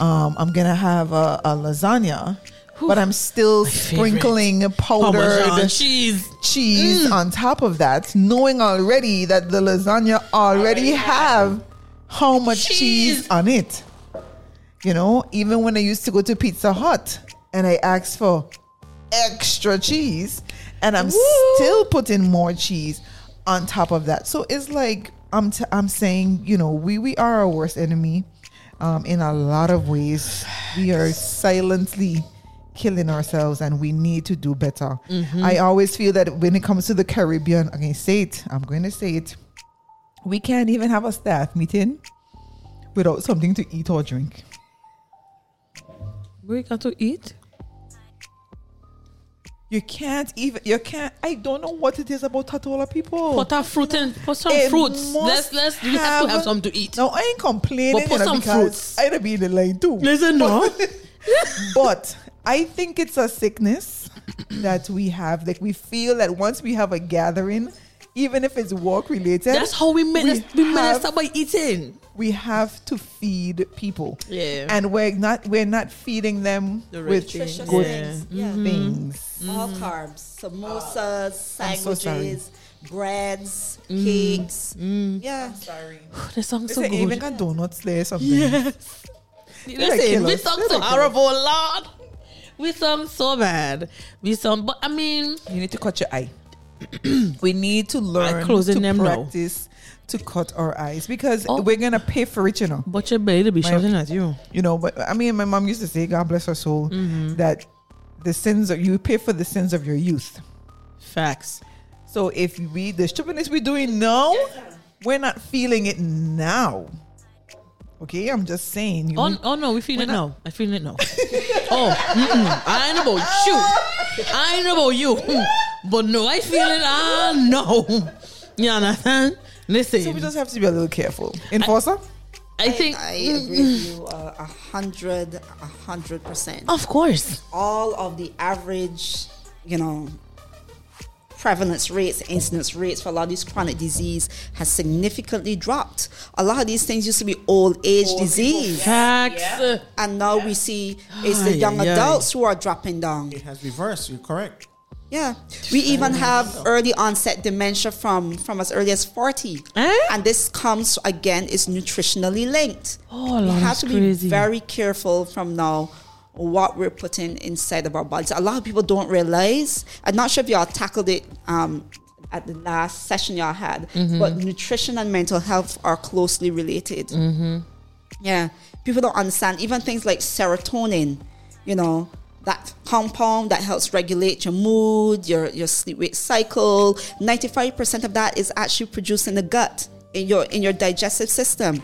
Um, I'm gonna have a, a lasagna, but I'm still sprinkling Parmesan powdered cheese. cheese on top of that, knowing already that the lasagna already have how much Cheese. cheese on it. You know, even when I used to go to Pizza Hut and I asked for extra cheese, and I'm still putting more cheese on top of that. So it's like I'm t- I'm saying, you know, we we are our worst enemy. Um, in a lot of ways, we are silently killing ourselves, and we need to do better. Mm-hmm. I always feel that when it comes to the Caribbean, I'm going to say it. I'm going to say it. We can't even have a staff meeting without something to eat or drink. We got to eat. You can't even. You can't. I don't know what it is about Tortola people. Put a fruit in. Put some It fruits. Let's let's. We have to have something to eat. No, I ain't complaining. But put some fruits. I'd be in the line too. Listen, no. but I think it's a sickness that we have. Like we feel that once we have a gathering, even if it's work related, That's how we minister. We, have- minister by eating. we have to feed people. Yeah. And we're not we're not feeding them The with thing. Nutritious good things. Yeah. things. All carbs, samosas, I'm so sorry. sandwiches, breads, mm. cakes. Mm. Yeah. Sorry. This song so Listen, even good. got donuts there something. Yes. Listen, kill we us. sung They're so like kill us. horrible, Lord. We sung so bad. We sung, but I mean, You need to cut your eye. we need to learn closing to them now. practice to cut our eyes because Oh. we're gonna pay for it, you know. but your belly be My- shouting at you. You know, but I mean, my mom used to say, God bless her soul, mm-hmm. that the sins of you pay for the sins of your youth. Facts. So if we the stupidness we're doing now, we're not feeling it now. Okay, I'm just saying. You Oh, need- oh no, we feel it not- now. I feel it now. oh, mm-mm. I ain't about you. I ain't about you. But no, I feel it. Ah, no. You understand? Listen, so we just have to be a little careful. Enforcer? I think, I agree with you uh, a hundred, a hundred percent. of course. All of the average, you know, prevalence rates, incidence rates for a lot of these chronic disease has significantly dropped. A lot of these things used to be old age disease. Facts. And now we see it's the young ay, ay. adults who are dropping down. It has reversed. You're correct. Yeah, we even have early onset dementia from from as early as forty, Eh? and this comes again is nutritionally linked. Oh, we Lord, have that's to be crazy. very careful from now what we're putting inside of our bodies. A lot of people don't realize. I'm not sure if y'all tackled it um, at the last session y'all had, Mm-hmm. but nutrition and mental health are closely related. Mm-hmm. Yeah, people don't understand even things like serotonin. You know that compound that helps regulate your mood, your your sleep wake cycle. Ninety five percent of that is actually produced in the gut in your in your digestive system.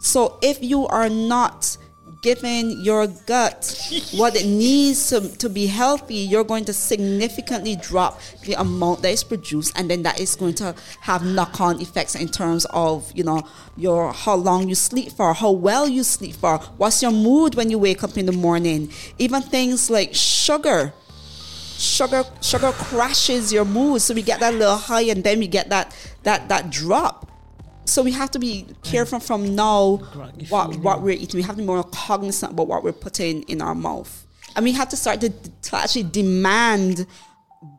So if you are not giving your gut what it needs to, to be healthy, you're going to significantly drop the amount that is produced and then that is going to have knock-on effects in terms of, you know, your how long you sleep for, how well you sleep for, what's your mood when you wake up in the morning. Even things like sugar sugar sugar crashes your mood so we get that little high and then we get that that that drop so we have to be careful from now what what we're eating we have to be more cognizant about what we're putting in our mouth and we have to start to, to actually demand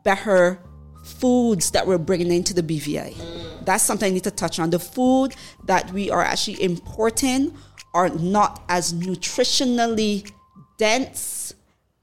better foods that we're bringing into the BVI. That's something I need to touch on. The food that we are actually importing are not as nutritionally dense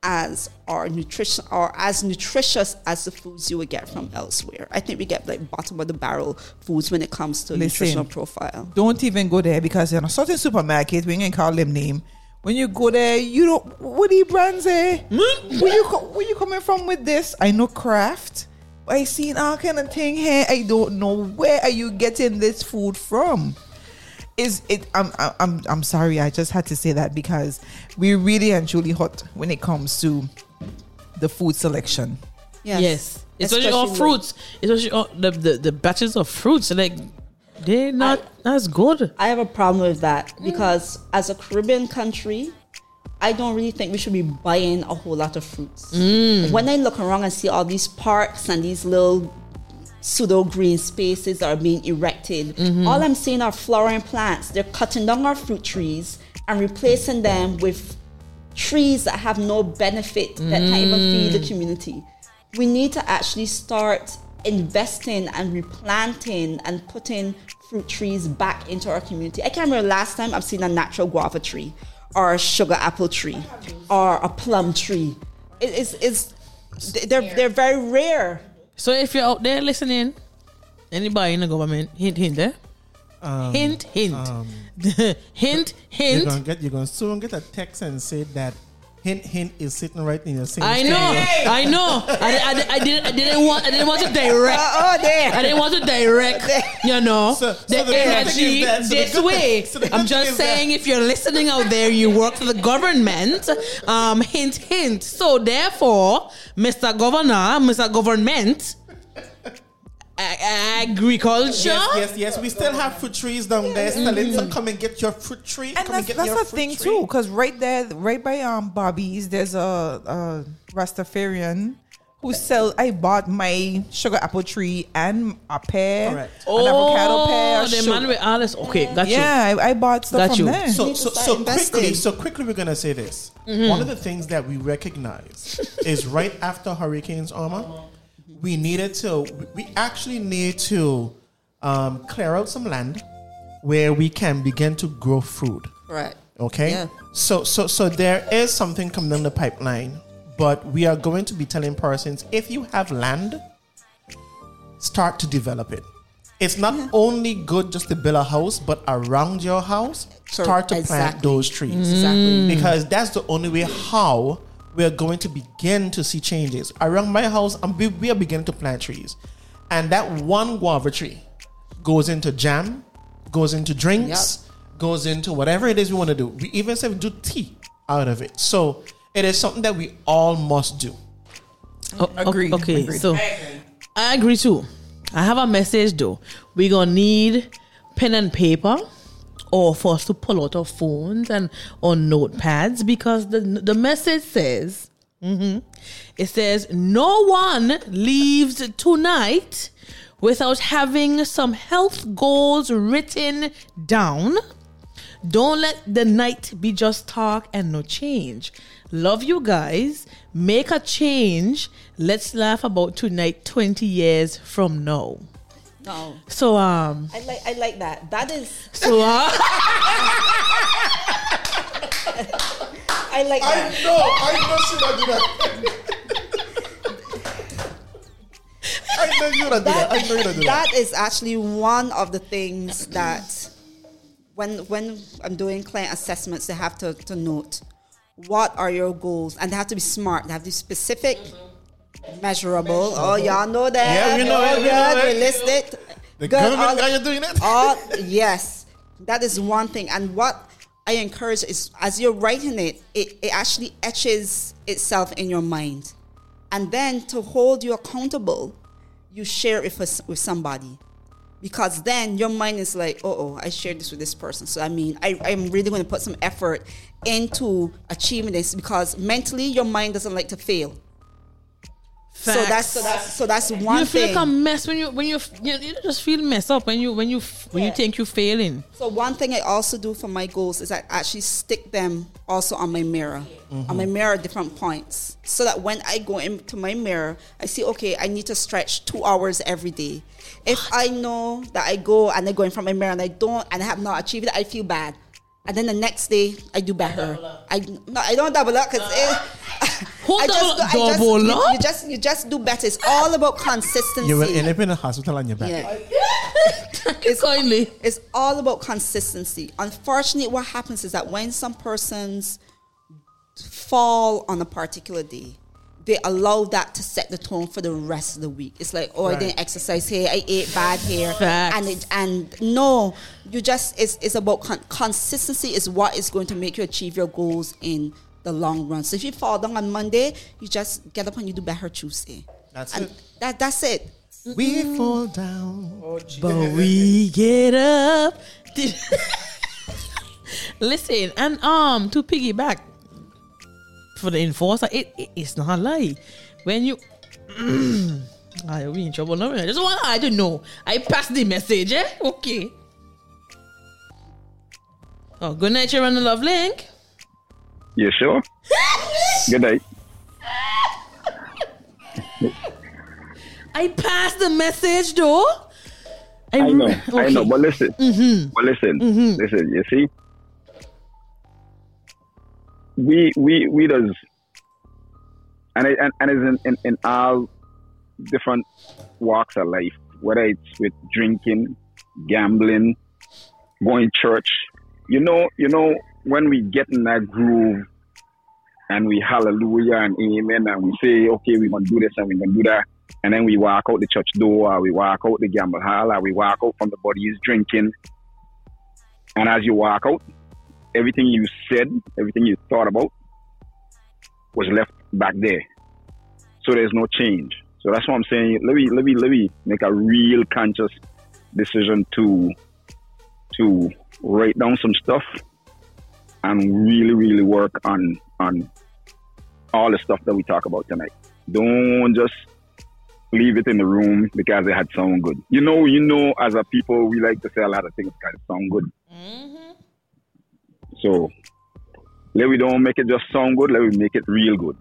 as our nutrition or as nutritious as the foods you would get from elsewhere. I think we get like bottom of the barrel foods when it comes to Listen. nutritional profile. Don't even go there because in a certain supermarket, we ain't call them name. When you go there, you don't. What the brands say? where you where you coming from with this? I know Kraft. I seen all kind of thing here. I don't know where are you getting this food from. Is it? I'm I'm I'm, I'm sorry. I just had to say that because we're really and truly hot when it comes to the food selection. Yes. Yes. Especially all Especially fruits. Especially all the, the, the batches of fruits. Like, they're not as good. I have a problem with that because as a Caribbean country, I don't really think we should be buying a whole lot of fruits. Mm. When I look around and see all these parks and these little pseudo green spaces that are being erected, Mm-hmm. all I'm seeing are flowering plants. They're cutting down our fruit trees and replacing them with trees that have no benefit that can't even feed Mm. the community. We need to actually start investing and replanting and putting fruit trees back into our community. I can't remember last time I've seen a natural guava tree or a sugar apple tree or a plum tree. It is it's, they're they're very rare. So if you're out there listening, anybody in the government, hint, hint, eh? Um, hint, hint, um, hint, You're hint. gonna get you're gonna soon get a text and say that hint hint is sitting right in your same I know, I know. I, I, I didn't, I didn't want, I didn't want to direct. Oh, there. I didn't want to direct, you know, So- so the the energy is that- so this good thing- way. so I'm just is that- saying, if you're listening out there, you work for the government. Um, hint, hint. So therefore, Mr. Governor, Mr. Government, a- agriculture. Yes, yes, yes. We still have fruit trees down there. Selling, so come and get your fruit tree. And come and that's, get that's a thing tree. too, because right there, right by um Bobby's, there's a, a Rastafarian who sell. I bought my sugar apple tree and a pear, Correct. an avocado pear. Oh, the sugar- man with all this. Okay, got you. yeah, I, I bought stuff Got from you. there. So, so, so quickly, so quickly, we're gonna say this. Mm-hmm. One of the things that we recognize is right after hurricanes, Irma, we needed to. We actually need to um, clear out some land where we can begin to grow food. Right. Okay. Yeah. So so so there is something coming down the pipeline, but we are going to be telling persons if you have land, start to develop it. It's not only good just to build a house, but around your house, start to plant those trees. Exactly. Because that's the only way how we're going to begin to see changes. Around my house, I'm, we we are beginning to plant trees. And that one guava tree goes into jam, goes into drinks, goes into whatever it is we want to do. We even say we do tea out of it. So it is something that we all must do. Oh, o- Agreed, Okay, agreed. so I agree too. I have a message though. We're gonna need pen and paper or for us to pull out our phones and or notepads because the the message says mhm, it says no one leaves tonight without having some health goals written down. Don't let the night be just talk and no change. Love you guys. Make a change. Let's laugh about tonight 20 years from now. No. So um I like I like that. That is so uh, I like that. know, I know should I do that. I know you would do that. I know you would do that. that is actually one of the things that when when I'm doing client assessments, they have to, to note what are your goals, and they have to be smart. They have to be specific, measurable. Oh, y'all know that. Yeah, we know it, we know good. We list it. The Good. government All- guy you're doing it? all yes, that is one thing. And what I encourage is as you're writing it, it, it actually etches itself in your mind, and then to hold you accountable, you share it with, with somebody. Because then your mind is like, oh, oh, I shared this with this person. So I mean, I, I'm really going to put some effort into achieving this because mentally your mind doesn't like to fail. So that's so that's so that's one you feel thing. like a mess when you when you you, you just feel messed up when you when you when you think you're failing. So one thing I also do for my goals is I actually stick them also on my mirror, on my mm-hmm. mirror at different points, so that when I go into my mirror, I see okay, I need to stretch two hours every day. If I know that I go and I go in front of my mirror and I don't and I have not achieved it, I feel bad. And then the next day I do better. I no, I don't double up because Who uh, I double- just, I just double you, up? you just you just do better. It's all about consistency. You will end up in a hospital on your back. yeah. It's kindly. It's all about consistency. Unfortunately, what happens is that when some persons fall on a particular day, they allow that to set the tone for the rest of the week. It's like, oh, I didn't exercise here, I ate bad here, Facts. and it, and no, you just it's it's about con- consistency is what is going to make you achieve your goals in the long run. So if you fall down on Monday, you just get up and you do better Tuesday. That's and it. That that's it. We fall down. But we get up. Listen, and um to piggyback, for the enforcer, it, it it's not a lie. When you I we in trouble now. I just want I don't know. I passed the message, eh? Okay. Oh, good night, you're on the love link. You sure? Good night. I passed the message though. I know, I okay. know, but listen, Mm-hmm. but listen, listen. You see, we we we does, and it, and, and it's in, in in all different walks of life, whether it's with drinking, gambling, going church. You know, you know when we get in that groove, and we hallelujah and amen, and we say, okay, we're gonna do this and we're gonna do that. And then we walk out the church door, or we walk out the gamble hall, or we walk out from the body's drinking. And as you walk out, everything you said, everything you thought about was left back there. So there's no change. So that's what I'm saying. Let me let me let me make a real conscious decision to to write down some stuff and really, really work on on all the stuff that we talk about tonight. Don't just leave it in the room because it had sound good. You know, you know, as a people, we like to say a lot of things of sound good. Mm-hmm. So let we don't make it just sound good. Let we make it real good.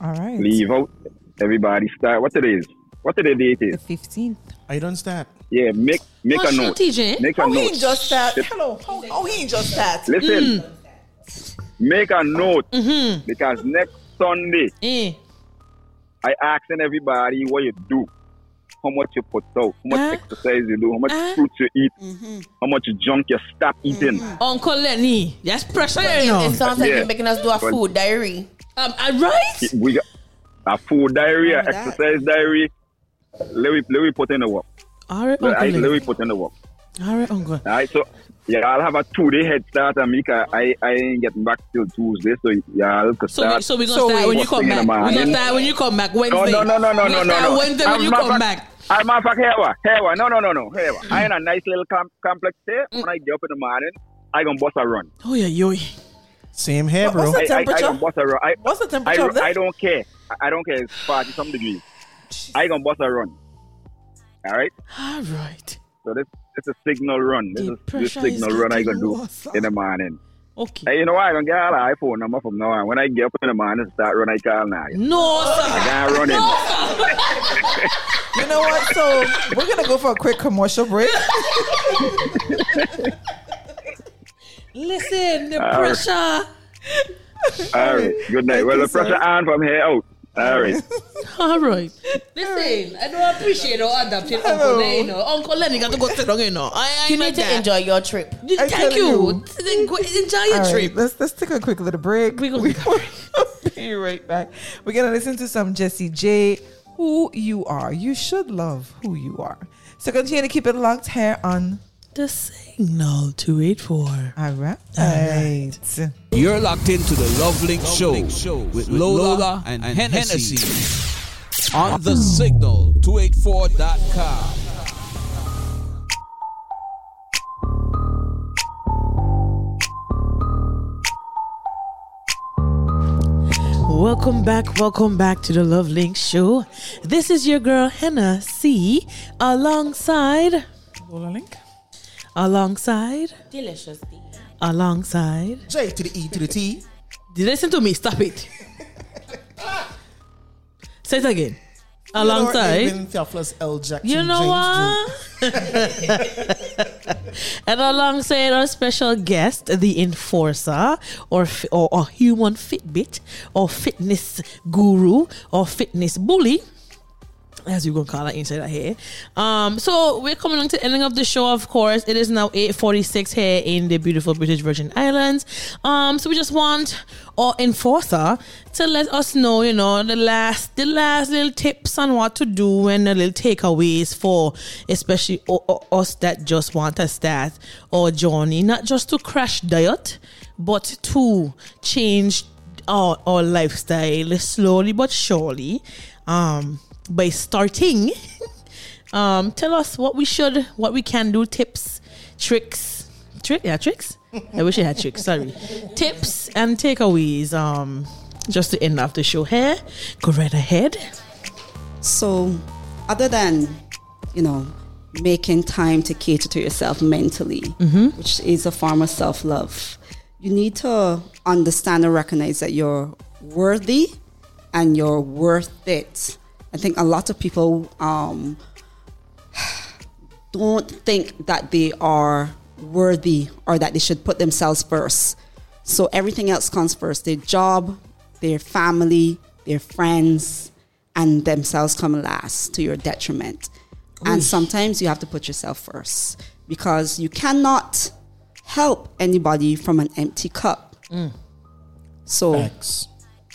All right. Leave out everybody start. What it is? What the date is? The 15th. I don't start. Yeah, make make Oh, a note. TJ. Make a Oh, he note. ain't just that. Hello. Oh, oh, he ain't just that. Listen, make a note Mm-hmm. because next Sunday Eh. I asking everybody what you do, how much you put out, how much Huh? exercise you do, how much Huh? fruits you eat, how much junk you stop eating. Uncle Lenny. That's pressure, you know. It sounds like Yeah. you're making us do a But- food diary. Um, uh, right? We got a food diary, a Oh, that. exercise diary. Let me let me put in the work. All right, Let, I, Uncle let me Lenny. put in the work. All right, Uncle. All right, so yeah, I'll have a two day head start and I a, I I ain't getting back till Tuesday, so y'all can So, start. we, so we're gonna So start when you First come back. We're gonna start when you come back Wednesday. No, no, no, no, no, no, no, no. Wednesday when As you come of back. fact- As a matter of fact, here, what? here, what? no, no, no, no, here. what? I in a nice little com- complex there. Mm. When I get up in the morning, I gonna bust a run. Oh yeah, yo. Same here, bro. what's I, the I, I temperature? gonna bust a run. I, What's the I, temperature of that? I don't care. I- I don't care. It's 40 some degrees. I gonna bust a run. All right. All right. So this it's a signal run. This The is this pressure is signal run I getting gonna do worse. in the morning. Okay. Hey, you know what? I gonna get all the iPhone number from now on. When I get up in the morning, start running, I call now. No, sir. I can't run it. You know what? So we're gonna go for a quick commercial break. Listen, the All right. pressure. All right. Good night. Thank well, you, the pressure sir. on from here out. All right. All right. Listen, I don't appreciate or adapting Uncle Hello. Lenny. You know. Uncle Lenny got to go sit down, you know. I, I You need to that. enjoy your trip. I Thank you. you. Enjoy your All right, trip. let's let's take a quick little break. We're gonna We take a will be right back. We're gonna listen to some Jessie J. Who you are. You should love who you are. So continue to keep it locked here on. The signal 284. All right. You're locked into the LoveLink Show with Lola and HenneCee on the signal 284.com. Welcome back, welcome back to the LoveLink Show. This is your girl HenneCee alongside, Lola Link. Alongside, Delicious. alongside. J to the E to the T. Listen to me, stop it. Say it again. Alongside. Even L. Jackson. You know James what? and alongside our special guest, the enforcer, or, fi- or or human Fitbit, or fitness guru, or fitness bully, as we're gonna call it inside here. Um, so we're coming on to the ending of the show. Of course, it is now eight forty six here in the beautiful British Virgin Islands. Um, so we just want our enforcer to let us know, you know, the last the last little tips on what to do and the little takeaways for, especially o- o- us that just want to start our journey, not just to crash diet, but to change our, our lifestyle slowly but surely um by starting um tell us what we should what we can do tips tricks trick yeah tricks I wish I had tricks. Sorry. Tips and takeaways. Um, just to end off the show here. Go right ahead. So, other than, you know, making time to cater to yourself mentally, which is a form of self love, you need to understand and recognize that you're worthy and you're worth it. I think a lot of people um, don't think that they are worthy or that they should put themselves first. So everything else comes first their job, their family, their friends, and themselves come last to your detriment. And sometimes you have to put yourself first because you cannot help anybody from an empty cup. So Facts.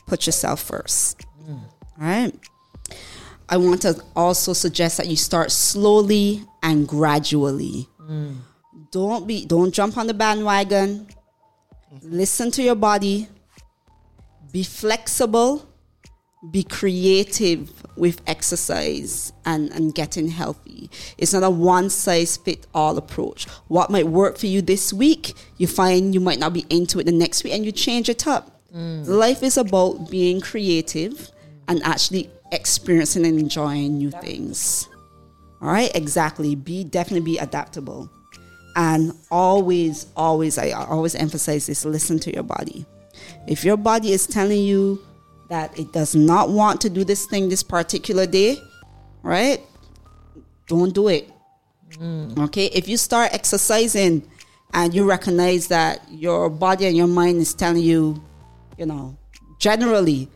put yourself first. All right. I want to also suggest that you start slowly and gradually. Don't be don't jump on the bandwagon. Listen to your body. Be flexible. Be creative with exercise and, and getting healthy. It's not a one size fit all approach. What might work for you this week, you find you might not be into it the next week and you change it up. Mm. Life is about being creative and actually experiencing and enjoying new things. All right, exactly. Be definitely be adaptable. And always, always, I always emphasize this listen to your body. If your body is telling you that it does not want to do this thing this particular day, right? Don't do it. Mm. Okay? If you start exercising and you recognize that your body and your mind is telling you, you know, generally,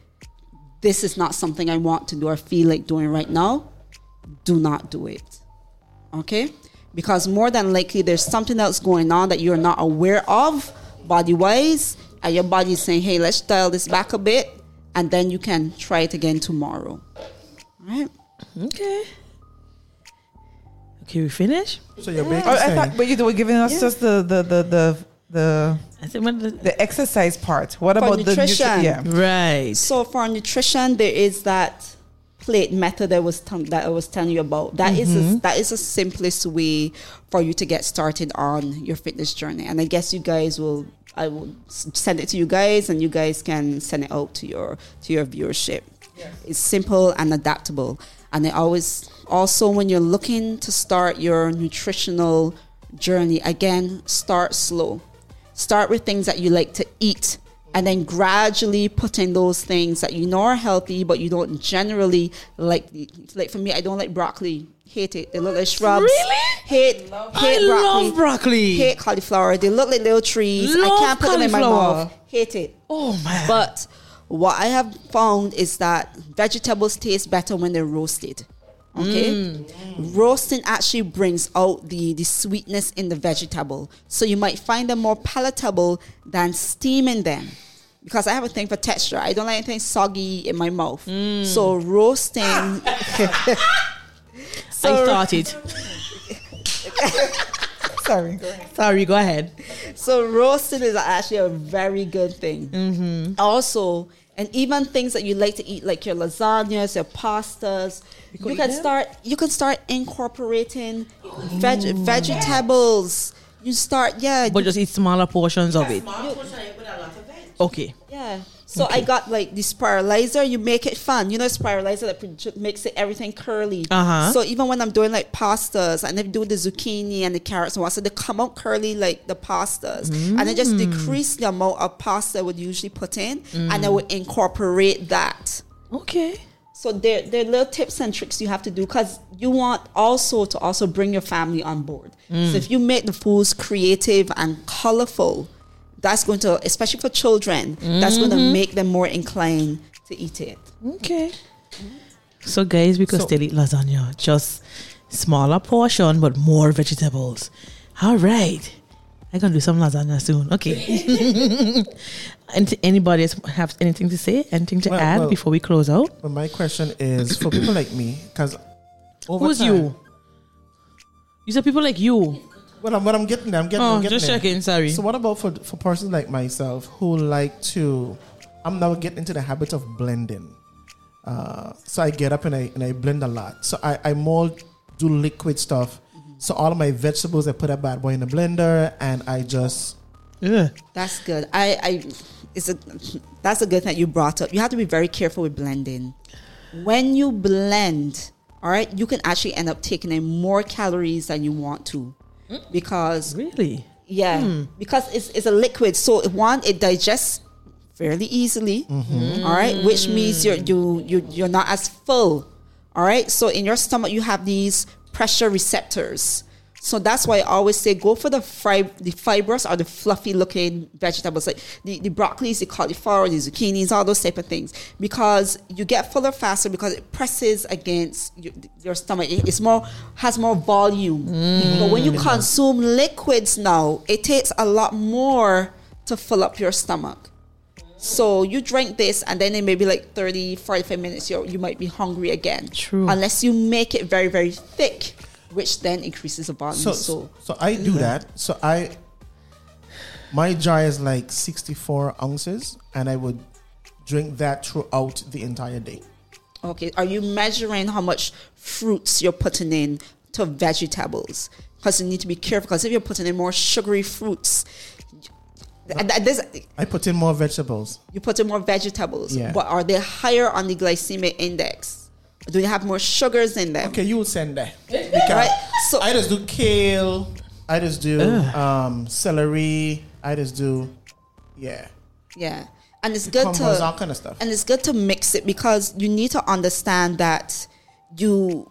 this is not something I want to do or feel like doing right now, do not do it. Okay? Because more than likely there's something else going on that you're not aware of body wise, and your body is saying, hey, let's dial this back a bit, and then you can try it again tomorrow. All right? Okay. Okay, we finish? So you're basically Oh, I thought, but you were giving us just the the the the the, I think what the, the exercise part. What For about the nutrition. Yeah. right. So for nutrition, there is that plate method that was t- that I was telling you about. That is a, mm-hmm. that is the simplest way for you to get started on your fitness journey. And I guess you guys will I will send it to you guys, and you guys can send it out to your to your viewership. It's simple and adaptable. And I always also when you're looking to start your nutritional journey, again, start slow. Start with things that you like to eat and then gradually put in those things that you know are healthy but you don't generally like like for me I don't like broccoli. Hate it. They look like shrubs. Really? Hate hate I broccoli. love broccoli. Hate cauliflower. They look like little trees. I can't put them in my mouth. Hate it. Oh man. But what I have found is that vegetables taste better when they're roasted. Okay, mm. roasting actually brings out the the sweetness in the vegetable, so you might find them more palatable than steaming them. Because I have a thing for texture, I don't like anything soggy in my mouth. Mm. So roasting, I started. Sorry. Go ahead. Sorry, go ahead. So roasting is actually a very good thing. Mm-hmm. Also, and even things that you like to eat, like your lasagnas, your pastas, you, can start. You can start incorporating veg- mm. vegetables. You start, yeah, But just eat smaller portions of it. Okay. yeah. So I got like the spiralizer. You make it fun. You know, spiralizer that produ- makes it everything curly. Uh-huh. So even when I'm doing like pastas and they do the zucchini and the carrots and what, so they come out curly like the pastas, and I just mm. decrease the amount of pasta I would usually put in, and I mm. would incorporate that. Okay. So there, there are little tips and tricks you have to do because you want also to also bring your family on board. So if you make the foods creative and colorful, that's going to, especially for children, that's going to mm-hmm. make them more inclined to eat it. Okay. So guys, we could So- still eat lasagna, just smaller portion but more vegetables. All right. I'm gonna do some lasagna soon. Okay. and anybody else have anything to say? Anything to Well, add well- before we close out? But my question is for people like me, because Who's you? You said people like you. Well, I'm, what I'm getting there, I'm getting, Oh, I'm getting just there. checking. Sorry. So what about for for persons like myself who like to? I'm now getting into the habit of blending. Uh, so I get up and I and I blend a lot. So I I more do liquid stuff. So all of my vegetables I put a bad boy in the blender and I just Yeah. That's good. I, I, it's a, that's a good thing you brought up. You have to be very careful with blending. When you blend, all right, you can actually end up taking in more calories than you want to, because Really? yeah, hmm. because it's it's a liquid. So one, it digests fairly easily. Mm-hmm. all right, which means you're you you you're not as full. All right, so in your stomach you have these pressure receptors. So that's why I always say go for the fri- the fibrous or the fluffy looking vegetables like the, the broccolis, the cauliflower, the zucchinis, all those type of things because you get fuller faster because it presses against your, your stomach. It- It's more has more volume. Mm. But when you consume liquids now, it takes a lot more to fill up your stomach. So you drink this and then in maybe like 30, 45 minutes you you might be hungry again. True. Unless you make it very, very thick, which then increases the volume. So, So, so I do that. So I, my jar is like 64 ounces, and I would drink that throughout the entire day. okay. Are you measuring how much fruits you're putting in to vegetables? Because you need to be careful because if you're putting in more sugary fruits, and that- this, I put in more vegetables. you put in more vegetables, Yeah. but are they higher on the glycemic index? Do they have more sugars in them? Okay, you will send that. Because Right. So I just do kale. I just do um, celery. I just do, yeah, Yeah. And it's good cucumbers, to all kind of stuff. and it's good to mix it because you need to understand that you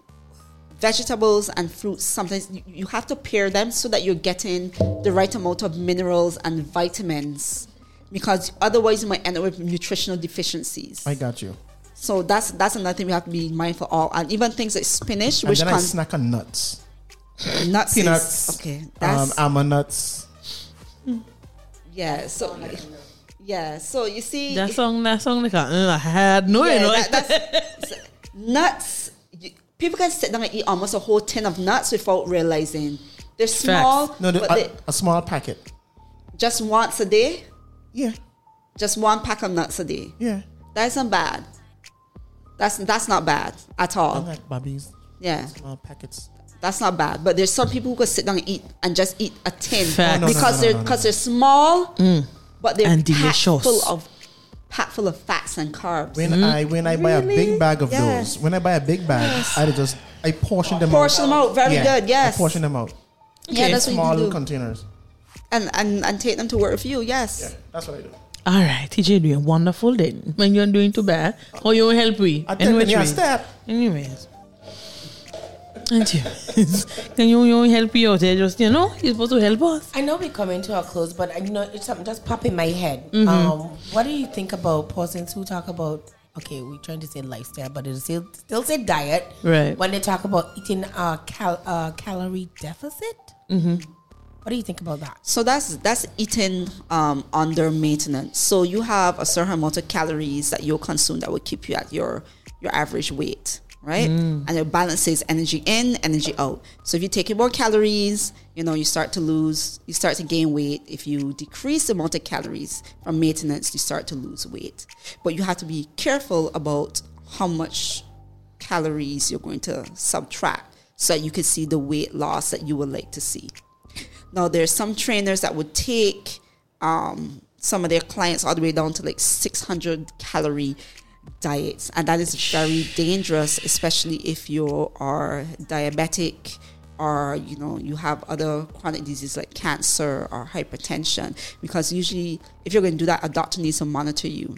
vegetables and fruits sometimes you, you have to pair them so that you're getting the right amount of minerals and vitamins because otherwise you might end up with nutritional deficiencies. I got you. So that's that's another thing we have to be mindful of. And even things like spinach, And which then I can snack on nuts, nuts, is- peanuts, okay, um, almond nuts. yeah. So yeah, so you see, That song, that song, like, uh, I had no, you know. that- that's- nuts. You- People can sit down and eat almost a whole tin of nuts without realizing they're small. No, the, but a, they, a small packet. just once a day, Yeah, just one pack of nuts a day. yeah. That's not bad. That's that's not bad at I all. like Bobby's Yeah, small packets. that's not bad. But there's some people who could sit down and eat and just eat a tin Facts. Oh, no, no, because no, they're no, no, because no. they're small, mm. but they're And packed delicious. full of packed full of fats and carbs. When I when I buy a big bag of Yes. those, when I buy a big bag, I just I portion them Portion out. them out, very good. Yes, I portion them out. yeah, that's small what you little do. containers. and, and and take them to work with you. Yes. Yeah, that's what I do. All right, TJ doing wonderful then. When you're doing too bad, or you help we. I tell you, yeah, step. Anyways. Thank you. Can you, you help you out there? Just, you know, you're supposed to help us. I know we're coming to a close, but I you know it's something just pop in my head. Mm-hmm. Um, what do you think about persons who talk about? Okay, we're trying to say lifestyle, but it still still say diet. Right. When they talk about eating a cal, uh, calorie deficit. Mm-hmm. What do you think about that? So that's that's eating um, under maintenance. So you have a certain amount of calories that you'll consume that will keep you at your your average weight, right? And it balances energy in, energy out. So if you're taking more calories, you know you start to lose, you start to gain weight. If you decrease the amount of calories from maintenance, you start to lose weight. But you have to be careful about how much calories you're going to subtract so that you can see the weight loss that you would like to see. Now, there's some trainers that would take um, some of their clients all the way down to like 600 calorie diets, and that is very dangerous, especially if you are diabetic or you know you have other chronic diseases like cancer or hypertension. Because usually, if you're going to do that, a doctor needs to monitor you.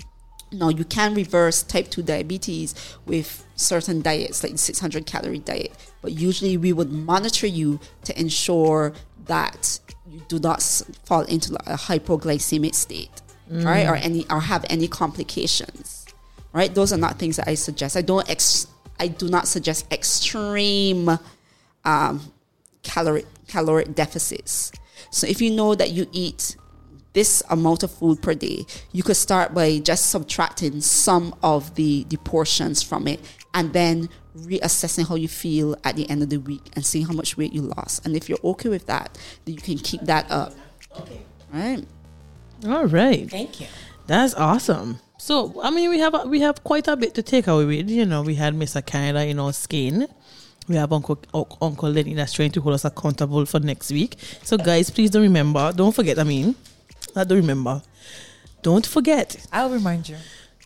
Now you can reverse type 2 diabetes with certain diets like the 600 calorie diet, but usually we would monitor you to ensure that you do not fall into a hypoglycemic state, right? Mm. Or any or have any complications. Right? Those are not things that I suggest. I don't ex- I do not suggest extreme um, caloric caloric deficits. So if you know that you eat this amount of food per day, you could start by just subtracting some of the, the portions from it and then reassessing how you feel at the end of the week and seeing how much weight you lost. And if you're okay with that, then you can keep that up. Right? All right. Thank you. That's awesome. So, I mean, we have we have quite a bit to take away with. You know, we had Mr. Canada in our skin. We have Uncle Unc- Uncle Lenny that's trying to hold us accountable for next week. So, guys, please don't remember, don't forget. I mean, I don't remember. Don't forget. I'll remind you.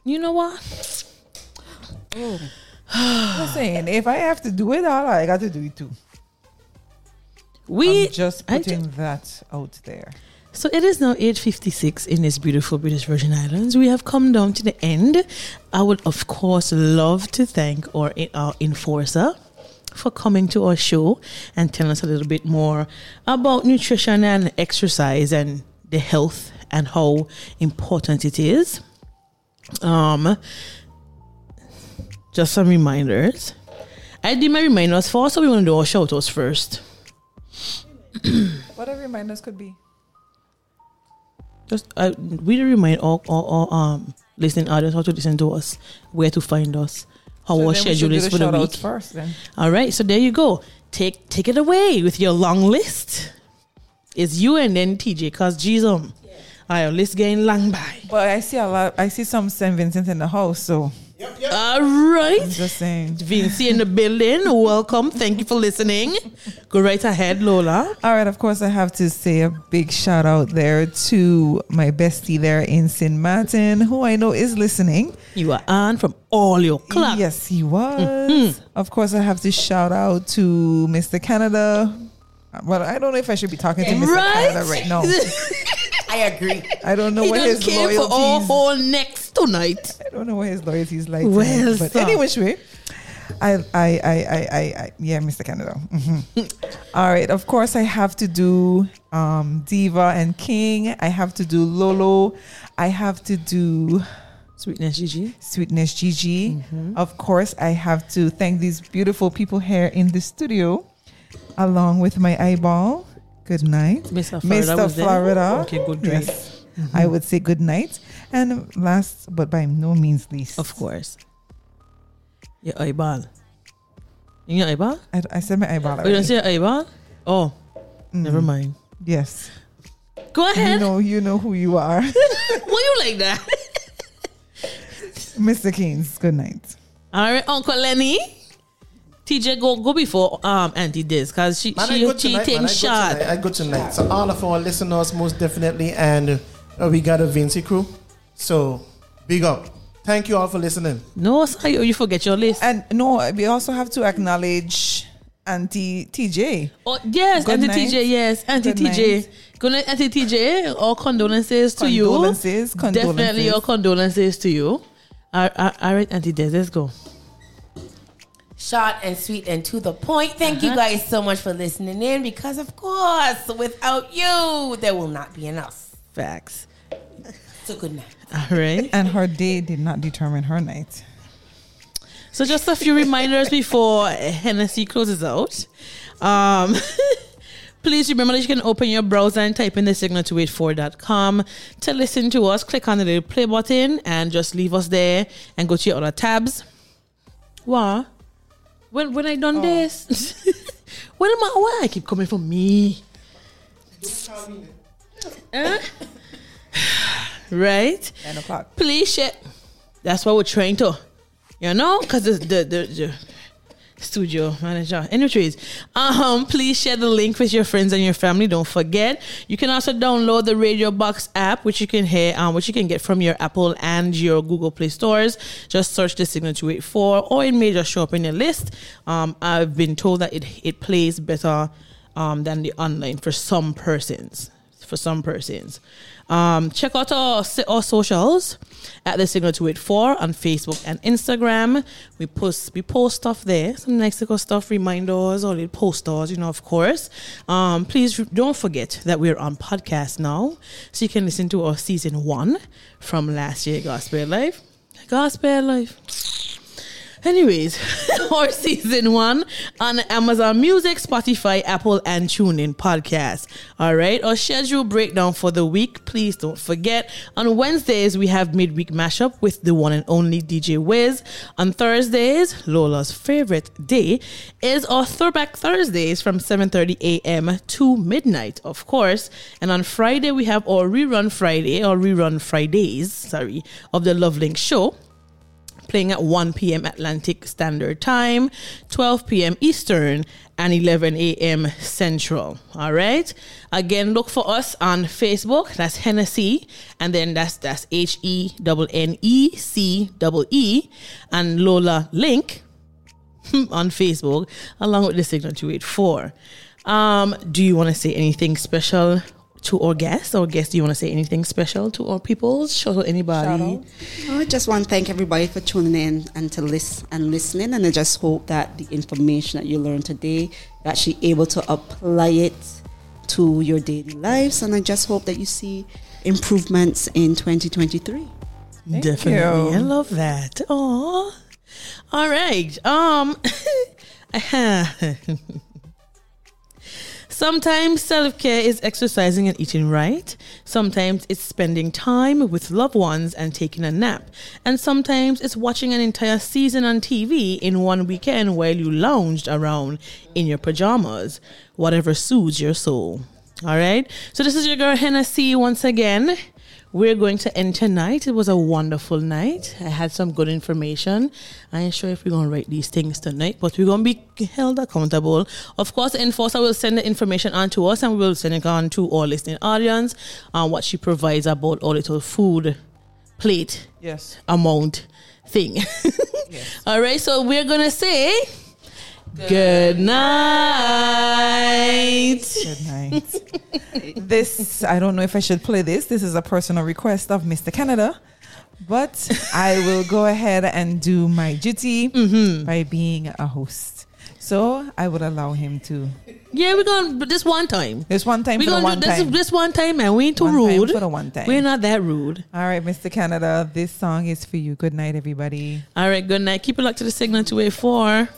You know what? Oh. I'm saying if I have to do it all, I got to do it too. We I'm just putting that out there. So it is now 8.56 in this beautiful British Virgin Islands. We have come down to the end. I would, of course, love to thank our, our enforcer for coming to our show and telling us a little bit more about nutrition and exercise and the health and how important it is. Um, just some reminders. I did my reminders first, so we want to do our shout outs first. What a reminders could be. Just uh, we remind all, all, all um listening audience how to listen to us, where to find us, how So our schedule is for the week. first then. All right, so there you go. Take take it away with your long list. It's you and then TJ, cause geez um, our list getting long by. But I see a lot. I see some Saint Vincent in the house, so All right. I'm just saying. Vinci in the building. Welcome. Thank you for listening. Go right ahead, Lola. All right, of course, I have to say a big shout out there to my bestie there in St. Martin, who I know is listening. You are on from all your club. Yes, he was. Mm-hmm. Of course, I have to shout out to Mr. Canada. Well, I don't know if I should be talking to Mr. Right? Canada right now. I agree. I don't know he what done his came for all loyalties. whole next tonight. I don't know what his loyalties like. Well, tonight, but sir. any which way, I, I, I, I, I, I yeah, Mr. Canada. Mhm. All right. Of course, I have to do um, Diva and King. I have to do Lolo. I have to do Sweetness Gigi. Sweetness Gigi. Mm-hmm. Of course, I have to thank these beautiful people here in the studio, along with my eyeball. Good night. Mr. Florida Mr. Florida. Okay, good Mm-hmm. night. Yes. I would say good night. And last but by no means least, Of course. Your eyeball. In your eyeball? I, I said my eyeball. Oh, you don't say your eyeball? Oh, Mm. never mind. Yes. Go ahead. You know, you know who you are. Why you like that? Mr. Keynes, good night. All right, Uncle Lenny. TJ, go go before um Auntie Diz because she Man, I she go tonight, cheating man. I go shot. tonight. I go tonight. So all of our listeners, most definitely, and uh, we got a Vinci crew. So big up. Thank you all for listening. No, sir, you, you forget your list. And no, we also have to acknowledge Auntie TJ. Oh yes, Good Auntie night. TJ. Yes, Auntie Good TJ. night. Good night, Auntie TJ. All condolences to you. Condolences, Definitely condolences. all condolences to you. All all- all right, Auntie Diz, let's go. Short and sweet and to the point. Thank you guys so much for listening in because, of course, without you, there will not be enough. Facts. So, good night. All right. And her day did not determine her night. So just a few reminders before HenneCee closes out. Um, please remember that you can open your browser and type in the signal284.com to listen to us. Click on the little play button and just leave us there and go to your other tabs. What? When when I done oh. this? when am I? Why I keep coming for me? Huh? right? Nine o'clock. please shit. That's what we're trying to, you know, because the, the the the studio manager. Anyways, um, please share the link with your friends and your family. Don't forget. You can also download the Radio Box app, which you can hear, um, which you can get from your Apple and your Google Play stores. Just search the Signal Two Eight Four, or it may just show up in your list. Um, I've been told that it it plays better um than the online for some persons for some persons. Um, check out our, our socials at the Signal 284 on Facebook and Instagram. We post we post stuff there, some little stuff, reminders or little posters, you know, of course. Um, please don't forget that we're on podcast now, so you can listen to our season one from last year, Gospel Life. Gospel Life. Anyways, our season one on Amazon Music, Spotify, Apple, and TuneIn podcast. All right, our schedule breakdown for the week. Please don't forget. On Wednesdays, we have midweek mashup with the one and only DJ Wiz. On Thursdays, Lola's favorite day is our Throwback Thursdays from 7:30 a.m. to midnight, of course. And on Friday, we have our rerun Friday or rerun Fridays, sorry, of the LoveLink show playing at 1 p.m. Atlantic Standard Time, 12 p.m. Eastern, and 11 a.m. Central. All right. Again, look for us on Facebook. That's HenneCee, and then that's that's H E N N E C E and Lola Link on Facebook, along with the Signal 284. Um, do you want to say anything special to our guests? Or guests, do you want to say anything special to our people? Shout out anybody. I just want to thank everybody for tuning in and to listen and listening. And I just hope that the information that you learned today, you're actually able to apply it to your daily lives. And I just hope that you see improvements in 2023. Definitely. you. I love that. Oh. All right. Um Sometimes self care is exercising and eating right. Sometimes it's spending time with loved ones and taking a nap. And sometimes it's watching an entire season on TV in one weekend while you lounged around in your pajamas. Whatever soothes your soul. All right. So this is your girl HenneCee once again. We're going to end tonight. It was a wonderful night. I had some good information. I ain't sure if we're going to write these things tonight, but we're going to be held accountable. Of course, the enforcer will send the information on to us and we'll send it on to our listening audience on what she provides about our little food plate Yes. amount thing. All right, so we're going to say good night. Good night. this, I don't know if I should play this. This is a personal request of Mr. Canada. But I will go ahead and do my duty mm-hmm. by being a host. So I would allow him to. Yeah, we're going to this one time. This one time We're gonna do this, time. this one time, and we ain't too One rude. for the one time. We're not that rude. All right, Mr. Canada, this song is for you. Good night, everybody. All right, good night. Keep it locked to the signal 284.